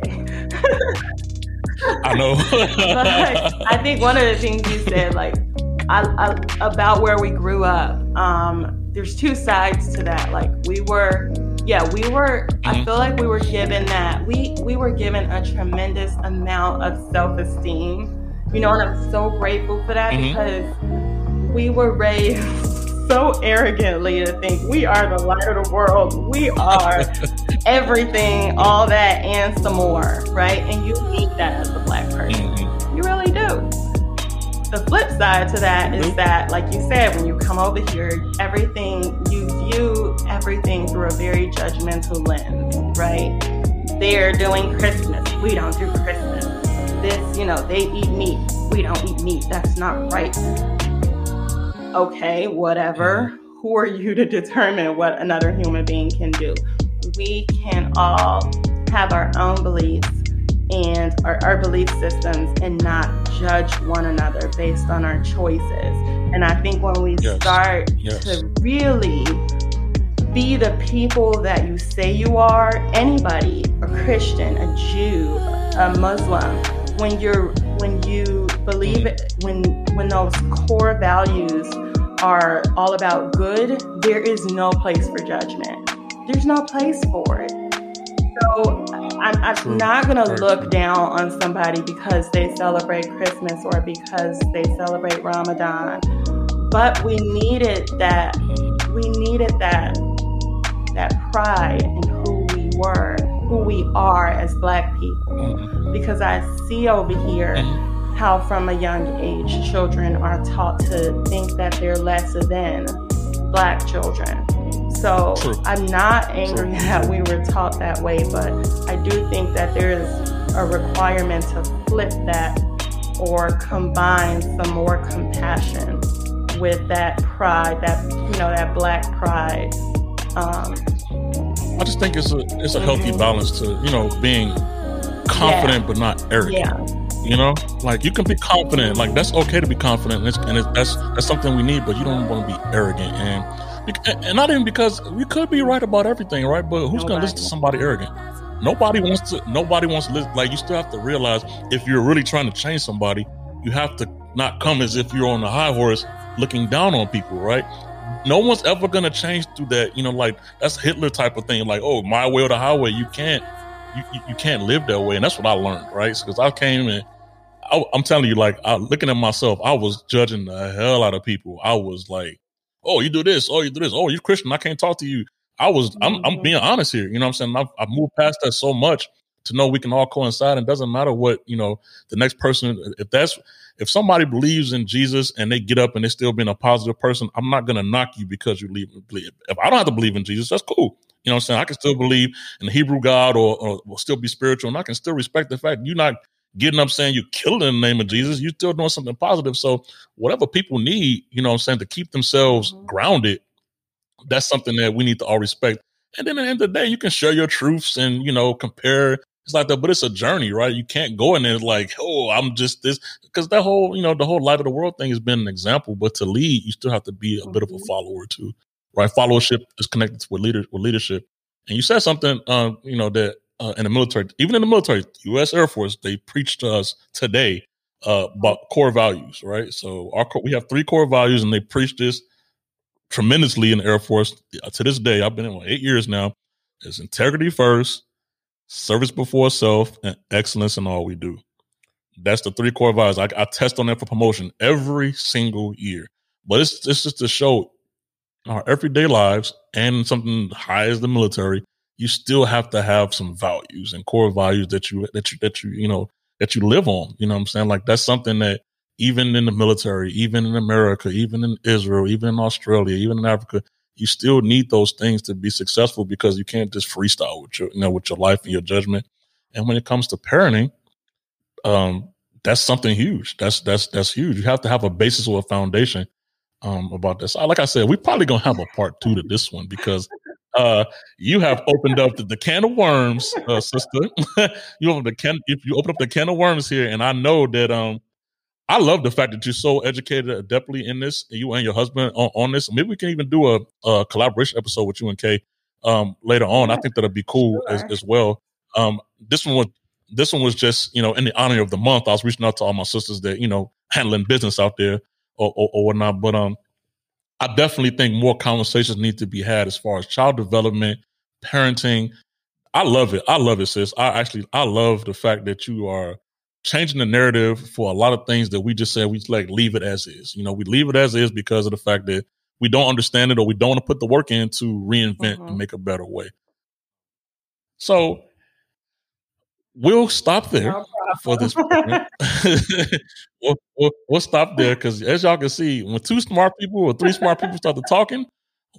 i know but i think one of the things you said like I, I, about where we grew up um, there's two sides to that like we were yeah, we were. Mm-hmm. I feel like we were given that. We we were given a tremendous amount of self esteem. You know, and I'm so grateful for that mm-hmm. because we were raised so arrogantly to think we are the light of the world. We are everything, all that, and some more, right? And you need that as a black person. Mm-hmm. You really do. The flip side to that is that, like you said, when you come over here, everything you view everything through a very judgmental lens, right? They're doing Christmas. We don't do Christmas. This, you know, they eat meat. We don't eat meat. That's not right. Okay, whatever. Who are you to determine what another human being can do? We can all have our own beliefs and our, our belief systems and not judge one another based on our choices. And I think when we yes. start yes. to really be the people that you say you are, anybody, a Christian, a Jew, a Muslim, when you're when you believe it, when when those core values are all about good, there is no place for judgment. There's no place for it. So I'm, I'm not going to look down on somebody because they celebrate Christmas or because they celebrate Ramadan. But we needed that. We needed that. That pride in who we were, who we are as Black people. Because I see over here mm-hmm. how, from a young age, children are taught to think that they're lesser than Black children so True. I'm not angry True. that we were taught that way, but I do think that there is a requirement to flip that or combine some more compassion with that pride, that you know, that black pride. Um, I just think it's a it's a mm-hmm. healthy balance to you know being confident yeah. but not arrogant. Yeah. You know, like you can be confident, like that's okay to be confident, and, it's, and it's, that's that's something we need. But you don't want to be arrogant and and not even because we could be right about everything, right? But who's going to listen to somebody arrogant? Nobody wants to. Nobody wants to listen. Like you still have to realize if you're really trying to change somebody, you have to not come as if you're on the high horse looking down on people, right? No one's ever gonna change through that. You know, like that's Hitler type of thing. Like, oh, my way or the highway. You can't. You, you can't live that way, and that's what I learned, right? Because I came and I, am telling you, like, I, looking at myself, I was judging the hell out of people. I was like, oh, you do this, oh, you do this, oh, you're Christian, I can't talk to you. I was, I'm, I'm mm-hmm. being honest here. You know what I'm saying? I've, I've moved past that so much to know we can all coincide. And doesn't matter what, you know, the next person, if that's, if somebody believes in Jesus and they get up and they still being a positive person, I'm not going to knock you because you believe. If I don't have to believe in Jesus, that's cool. You know what I'm saying? I can still believe in the Hebrew God or, or, or still be spiritual and I can still respect the fact you're not getting up saying you killed in the name of Jesus, you're still doing something positive. So whatever people need, you know what I'm saying, to keep themselves mm-hmm. grounded, that's something that we need to all respect. And then at the end of the day, you can share your truths and, you know, compare. It's like that, but it's a journey, right? You can't go in there like, oh, I'm just this. Because that whole, you know, the whole light of the world thing has been an example. But to lead, you still have to be a mm-hmm. bit of a mm-hmm. follower too, right? Followership is connected with leader with leadership. And you said something, uh, you know, that uh, in the military, even in the military, U.S. Air Force, they preach to us today uh, about core values, right? So our core, we have three core values, and they preach this tremendously in the Air Force uh, to this day. I've been in eight years now. It's integrity first, service before self, and excellence in all we do. That's the three core values. I, I test on that for promotion every single year. But it's, it's just to show our everyday lives and something high as the military you still have to have some values and core values that you that you that you you know that you live on. You know what I'm saying? Like that's something that even in the military, even in America, even in Israel, even in Australia, even in Africa, you still need those things to be successful because you can't just freestyle with your you know with your life and your judgment. And when it comes to parenting, um, that's something huge. That's that's that's huge. You have to have a basis or a foundation um, about this. Like I said, we're probably gonna have a part two to this one because uh, you have opened up the, the can of worms, uh, sister. you open the can if you open up the can of worms here, and I know that um, I love the fact that you're so educated adeptly in this, you and your husband on, on this. Maybe we can even do a, a, collaboration episode with you and Kay um later on. I think that'll be cool sure. as, as well. Um, this one was this one was just you know in the honor of the month. I was reaching out to all my sisters that you know handling business out there or, or, or whatnot, but um I definitely think more conversations need to be had as far as child development, parenting. I love it. I love it, sis. I actually I love the fact that you are changing the narrative for a lot of things that we just said we like leave it as is. You know, we leave it as is because of the fact that we don't understand it or we don't want to put the work in to reinvent mm-hmm. and make a better way. So we'll stop there for this. we'll, we'll, we'll, stop there because as y'all can see, when two smart people or three smart people start to talking,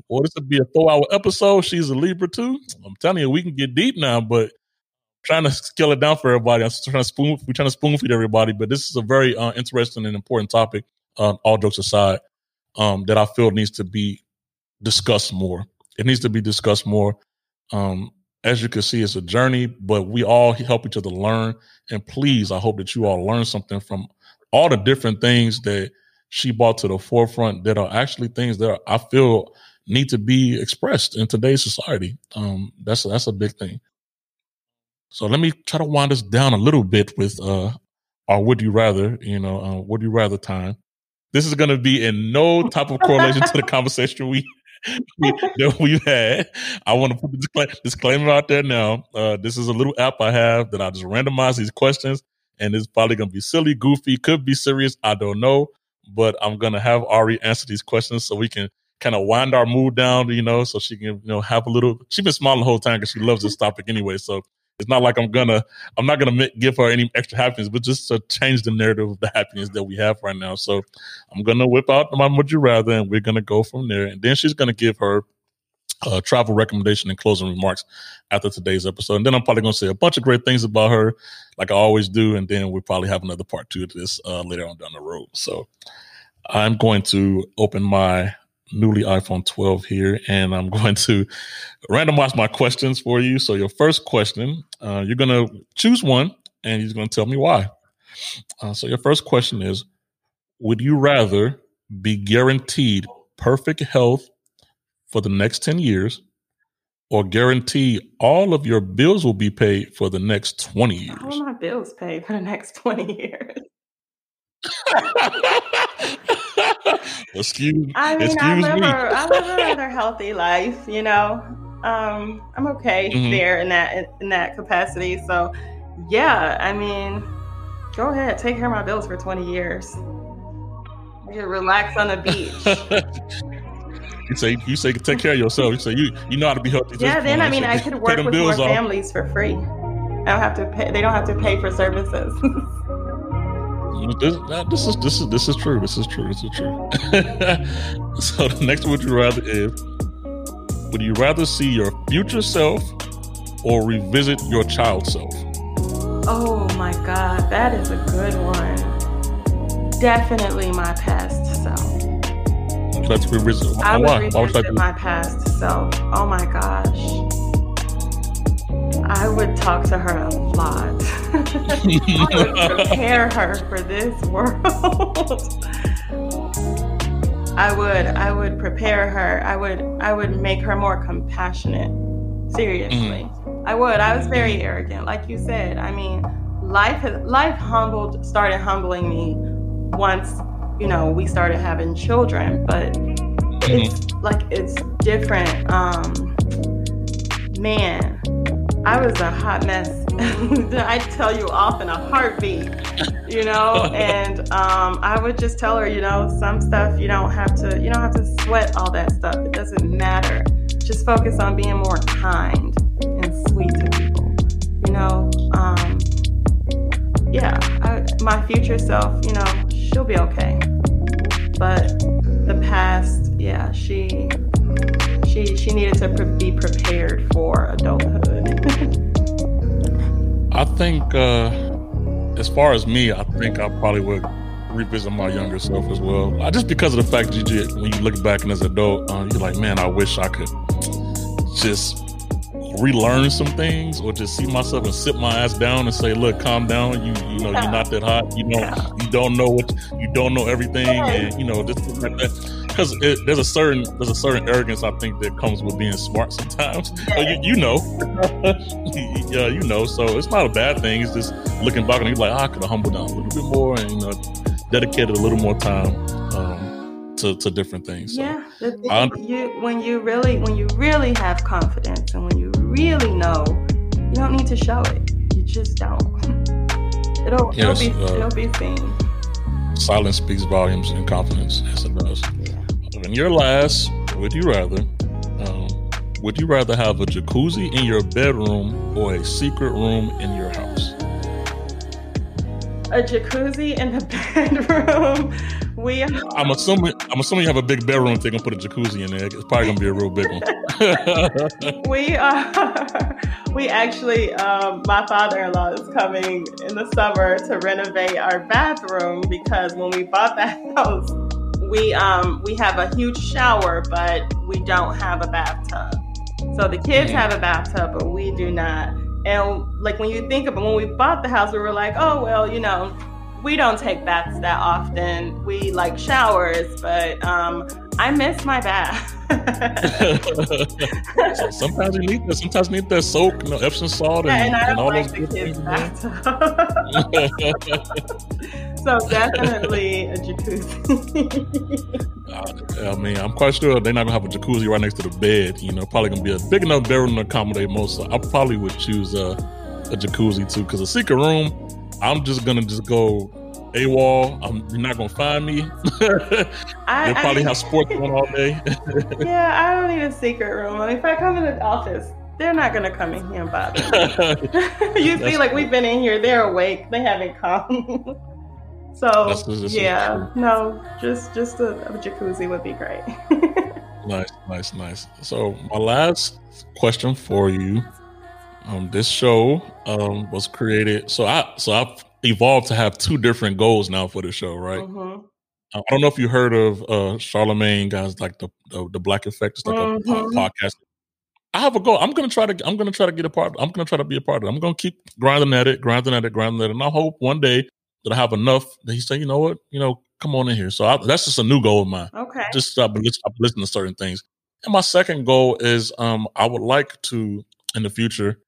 or this would be a four hour episode. She's a Libra too. I'm telling you, we can get deep now, but trying to scale it down for everybody. I'm trying to spoon. We're trying to spoon feed everybody, but this is a very uh, interesting and important topic. Uh, all jokes aside, um, that I feel needs to be discussed more. It needs to be discussed more. Um, as you can see, it's a journey, but we all help each other learn. And please, I hope that you all learn something from all the different things that she brought to the forefront that are actually things that I feel need to be expressed in today's society. Um, that's that's a big thing. So let me try to wind us down a little bit with uh, our would you rather, you know, uh, would you rather time. This is going to be in no type of correlation to the conversation we that we've had. I want to put the disclaimer out there now. Uh, this is a little app I have that I just randomize these questions, and it's probably going to be silly, goofy, could be serious. I don't know, but I'm going to have Ari answer these questions so we can kind of wind our mood down, you know, so she can, you know, have a little. She's been smiling the whole time because she loves this topic anyway. So it's not like I'm gonna, I'm not gonna give her any extra happiness, but just to change the narrative of the happiness that we have right now. So I'm gonna whip out my would you rather, and we're gonna go from there. And then she's gonna give her uh, travel recommendation and closing remarks after today's episode. And then I'm probably going to say a bunch of great things about her, like I always do. And then we'll probably have another part two to this uh, later on down the road. So I'm going to open my newly iPhone 12 here, and I'm going to randomize my questions for you. So, your first question, uh, you're going to choose one, and you're going to tell me why. Uh, so, your first question is Would you rather be guaranteed perfect health for the next 10 years or guarantee all of your bills will be paid for the next 20 years? All my bills paid for the next 20 years. excuse, I mean, excuse I live, me. A, I live a rather healthy life, you know. Um, I'm okay mm-hmm. there in that in that capacity. So, yeah, I mean, go ahead, take care of my bills for 20 years. You can relax on the beach. you say you say take care of yourself. You say you you know how to be healthy. Yeah, then I mean, I could work with more off. families for free. I don't have to pay. They don't have to pay for services. This, this is this is this is true. This is true. This is true. so the next would you rather is would you rather see your future self or revisit your child self? Oh my god, that is a good one. Definitely my past self. Let's revisit. I would Why? revisit Why would my past self. Oh my gosh. I would talk to her a lot. I would prepare her for this world. I would I would prepare her. I would I would make her more compassionate. Seriously. Mm-hmm. I would. I was very arrogant, like you said. I mean, life has life humbled started humbling me once, you know, we started having children, but mm-hmm. it's like it's different. Um man, I was a hot mess. I tell you off in a heartbeat, you know. And um, I would just tell her, you know, some stuff you don't have to, you don't have to sweat all that stuff. It doesn't matter. Just focus on being more kind and sweet to people, you know. Um, yeah, I, my future self, you know, she'll be okay. But the past, yeah, she she she needed to pre- be prepared for adulthood. I think, uh, as far as me, I think I probably would revisit my younger self as well. Uh, just because of the fact that you, when you look back and as an adult, uh, you're like, man, I wish I could just relearn some things or just see myself and sit my ass down and say, look, calm down. You you know, you're not that hot. You know, you don't know what you don't know everything, and you know, just like that because there's a certain there's a certain arrogance I think that comes with being smart sometimes. you, you, know, yeah, you know. So it's not a bad thing. It's just looking back and you're like, oh, I could have humbled down a little bit more and you know dedicated a little more time um, to to different things. So, yeah, you, when you really when you really have confidence and when you really know, you don't need to show it. You just don't. It'll, yes, it'll, be, uh, it'll be seen. Silence speaks volumes and confidence. Yes, it does. And your last, would you rather? Um, would you rather have a jacuzzi in your bedroom or a secret room in your house? A jacuzzi in the bedroom we are, I'm assuming I'm assuming you have a big bedroom. They're gonna put a jacuzzi in there. It's probably gonna be a real big one. we are. We actually, um, my father-in-law is coming in the summer to renovate our bathroom because when we bought that house, we um we have a huge shower, but we don't have a bathtub. So the kids mm. have a bathtub, but we do not. And like when you think about when we bought the house, we were like, oh well, you know we don't take baths that often. We like showers, but um, I miss my bath. so sometimes you need that. Sometimes you need that soak, you know, Epsom salt, and, and, and all like those good things. so definitely a jacuzzi. uh, I mean, I'm quite sure they're not gonna have a jacuzzi right next to the bed. You know, probably gonna be a big enough bedroom to accommodate most. So I probably would choose a, a jacuzzi too, because a secret room I'm just gonna just go AWOL. I'm you're not gonna find me. I, they probably I, have sports on all day. yeah, I don't need a secret room. If I come in the office, they're not gonna come in here and bother me. you see, like we've been in here, they're awake. They haven't come. So that's, that's yeah, no, just just a, a jacuzzi would be great. nice, nice, nice. So my last question for you um, this show um, was created. So I so I've evolved to have two different goals now for the show, right? Mm-hmm. I don't know if you heard of uh, Charlamagne guys like the the, the Black Effect, it's like mm-hmm. a podcast. I have a goal. I'm gonna try to. I'm gonna try to get a part. I'm gonna try to be a part of it. I'm gonna keep grinding at it, grinding at it, grinding at it, and I hope one day that I have enough that he said, you know what, you know, come on in here. So I, that's just a new goal of mine. Okay. Just stop, listening to certain things. And my second goal is um, I would like to in the future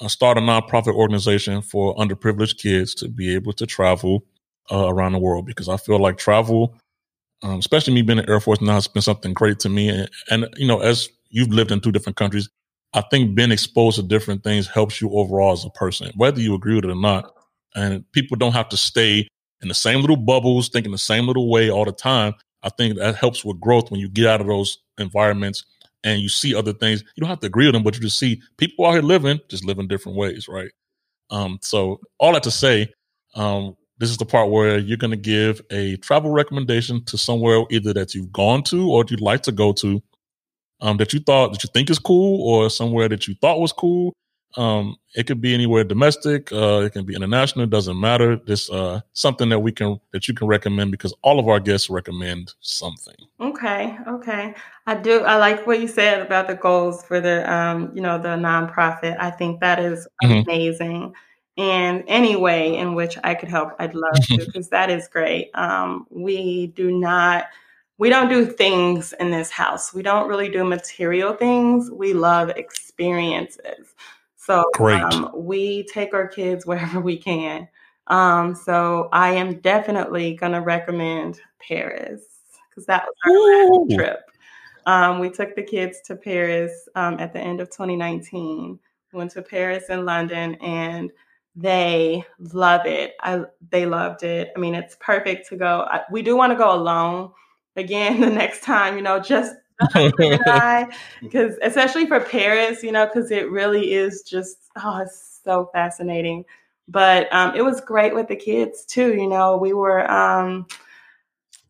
uh, start a nonprofit organization for underprivileged kids to be able to travel uh, around the world because I feel like travel, um, especially me being in the Air Force now, has been something great to me. And, and, you know, as you've lived in two different countries, I think being exposed to different things helps you overall as a person, whether you agree with it or not. And people don't have to stay in the same little bubbles, thinking the same little way all the time. I think that helps with growth when you get out of those environments and you see other things. You don't have to agree with them, but you just see people out here living, just living different ways, right? Um, so all that to say, um, this is the part where you're going to give a travel recommendation to somewhere either that you've gone to or you'd like to go to, um, that you thought that you think is cool, or somewhere that you thought was cool, um, it could be anywhere domestic. Uh, it can be international. It doesn't matter. This uh, something that we can that you can recommend because all of our guests recommend something. Okay, okay. I do. I like what you said about the goals for the um, you know the nonprofit. I think that is mm-hmm. amazing. And any way in which I could help, I'd love to because that is great. Um, we do not we don't do things in this house. We don't really do material things. We love experiences. So um, we take our kids wherever we can. Um, so I am definitely going to recommend Paris because that was our last trip. Um, we took the kids to Paris um, at the end of 2019. We went to Paris and London, and they love it. I they loved it. I mean, it's perfect to go. I, we do want to go alone again the next time. You know, just because especially for Paris, you know, because it really is just oh, it's so fascinating. But um, it was great with the kids too. You know, we were um,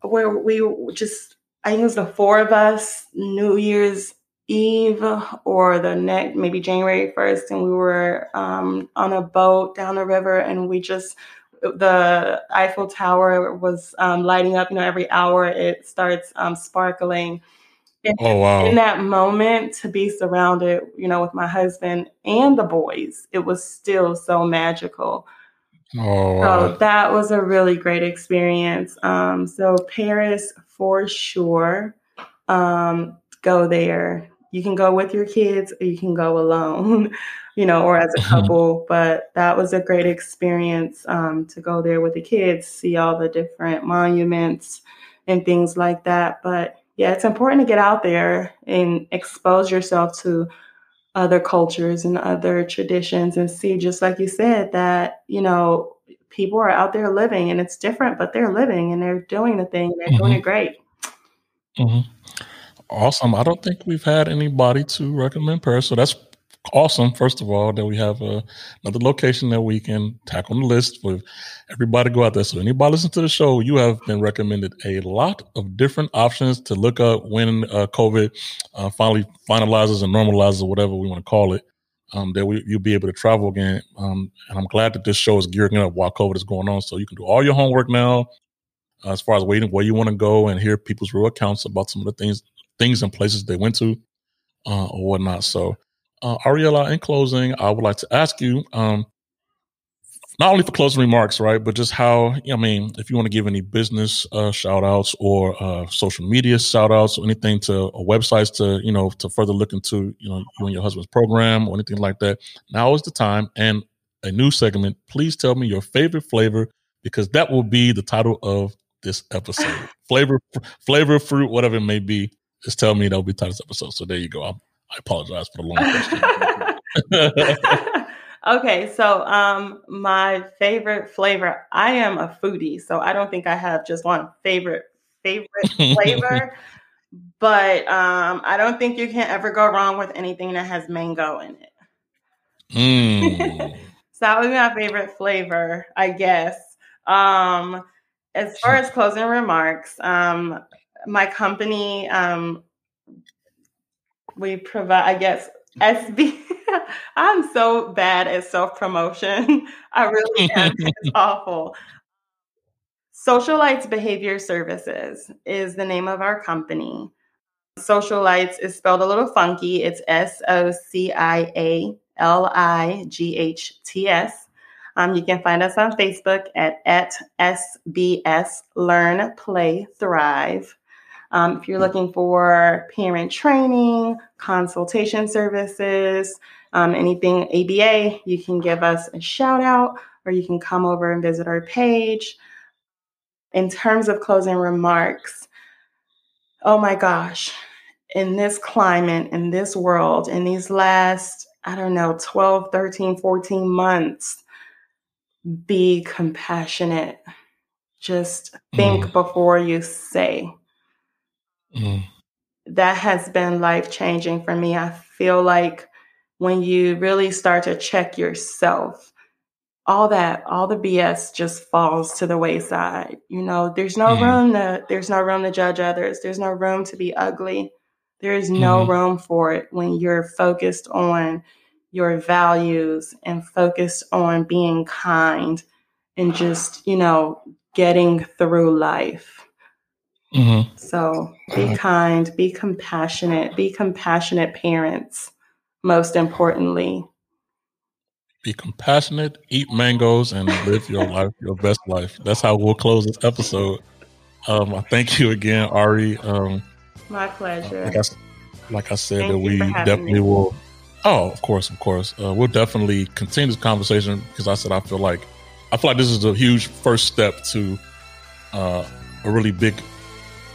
where we just I think it was the four of us New Year's Eve or the next maybe January first, and we were um, on a boat down the river, and we just the Eiffel Tower was um, lighting up. You know, every hour it starts um, sparkling and oh wow! In that moment, to be surrounded, you know, with my husband and the boys, it was still so magical. Oh, wow. so that was a really great experience. Um, so Paris for sure. Um, go there. You can go with your kids, or you can go alone, you know, or as a couple. but that was a great experience um, to go there with the kids, see all the different monuments and things like that. But yeah, it's important to get out there and expose yourself to other cultures and other traditions and see, just like you said, that, you know, people are out there living and it's different, but they're living and they're doing the thing and they're mm-hmm. doing it great. Mm-hmm. Awesome. I don't think we've had anybody to recommend Paris, so that's awesome. First of all, that we have uh, another location that we can tack on the list for everybody to go out there. So anybody listen to the show, you have been recommended a lot of different options to look up when uh, COVID uh, finally finalizes and normalizes, or whatever we want to call it. Um, that we, you'll be able to travel again. Um, and I'm glad that this show is gearing up while COVID is going on. So you can do all your homework now uh, as far as waiting where you want to go and hear people's real accounts about some of the things things and places they went to uh, or whatnot. So, uh, Ariella, in closing, I would like to ask you, um, not only for closing remarks, right, but just how, I mean, if you want to give any business uh, shout outs or uh, social media shout outs or anything to or websites to, you know, to further look into, you know, you and your husband's program or anything like that, now is the time. And a new segment, please tell me your favorite flavor because that will be the title of this episode. flavor, flavor, fruit, whatever it may be just tell me that'll be title episode. So there you go. i i apologize for the long question. okay, so um, my favorite flavor. I am a foodie, so I don't think I have just one favorite favorite flavor. but um, I don't think you can ever go wrong with anything that has mango in it. Mm. so that would be my favorite flavor, I guess. Um, as far as closing remarks, um, my company, um, we provide, I guess, SB. I'm so bad at self promotion. I really am. it's awful. Socialights Behavior Services is the name of our company. Socialights is spelled a little funky. It's S O C I A L I G H T S. Um, you can find us on Facebook at, at SBS Learn, Play, Thrive. Um, if you're looking for parent training, consultation services, um, anything ABA, you can give us a shout out or you can come over and visit our page. In terms of closing remarks, oh my gosh, in this climate, in this world, in these last, I don't know, 12, 13, 14 months, be compassionate. Just think mm. before you say. Mm. That has been life changing for me. I feel like when you really start to check yourself, all that, all the BS just falls to the wayside. You know, there's no mm. room to there's no room to judge others. There's no room to be ugly. There is no mm. room for it when you're focused on your values and focused on being kind and just, you know, getting through life. Mm-hmm. So be kind, be compassionate, be compassionate parents, most importantly. Be compassionate, eat mangoes, and live your life, your best life. That's how we'll close this episode. Um, I thank you again, Ari. Um, My pleasure. Like I, like I said, thank that we definitely me. will. Oh, of course, of course. Uh, we'll definitely continue this conversation because I said I feel like I feel like this is a huge first step to uh, a really big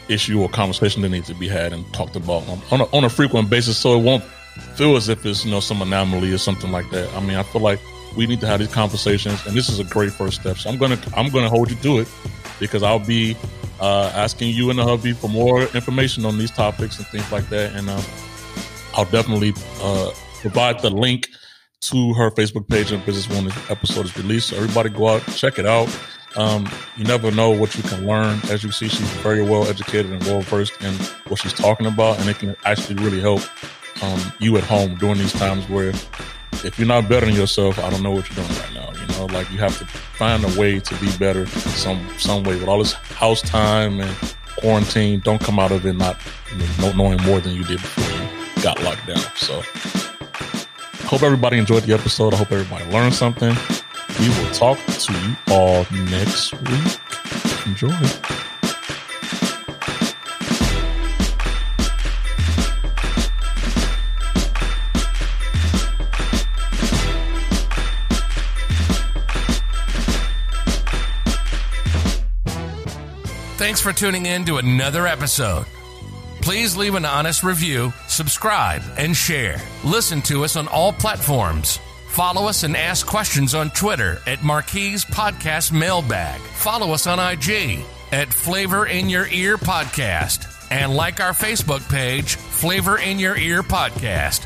issue or conversation that needs to be had and talked about on, a, on a frequent basis so it won't feel as if it's you know some anomaly or something like that. I mean i feel like we need to have these conversations and this is a great first step. So i'm gonna i'm gonna hold you to it because i'll be uh, asking you and the hubby for more information on these topics and things like that and uh, i'll definitely uh, provide the link to her facebook page and business when this episode is released so everybody go out check it out um, you never know what you can learn. As you see, she's very well educated and well versed in what she's talking about, and it can actually really help um, you at home during these times where if you're not bettering yourself, I don't know what you're doing right now. You know, like you have to find a way to be better some some way. With all this house time and quarantine, don't come out of it not you know, knowing more than you did before you got locked down. So, hope everybody enjoyed the episode. I hope everybody learned something. We will talk to you all next week. Enjoy. Thanks for tuning in to another episode. Please leave an honest review subscribe, and share. Listen to us on all platforms. Follow us and ask questions on Twitter at Marquise Podcast Mailbag. Follow us on IG at Flavor in Your Ear Podcast. And like our Facebook page, Flavor in Your Ear Podcast.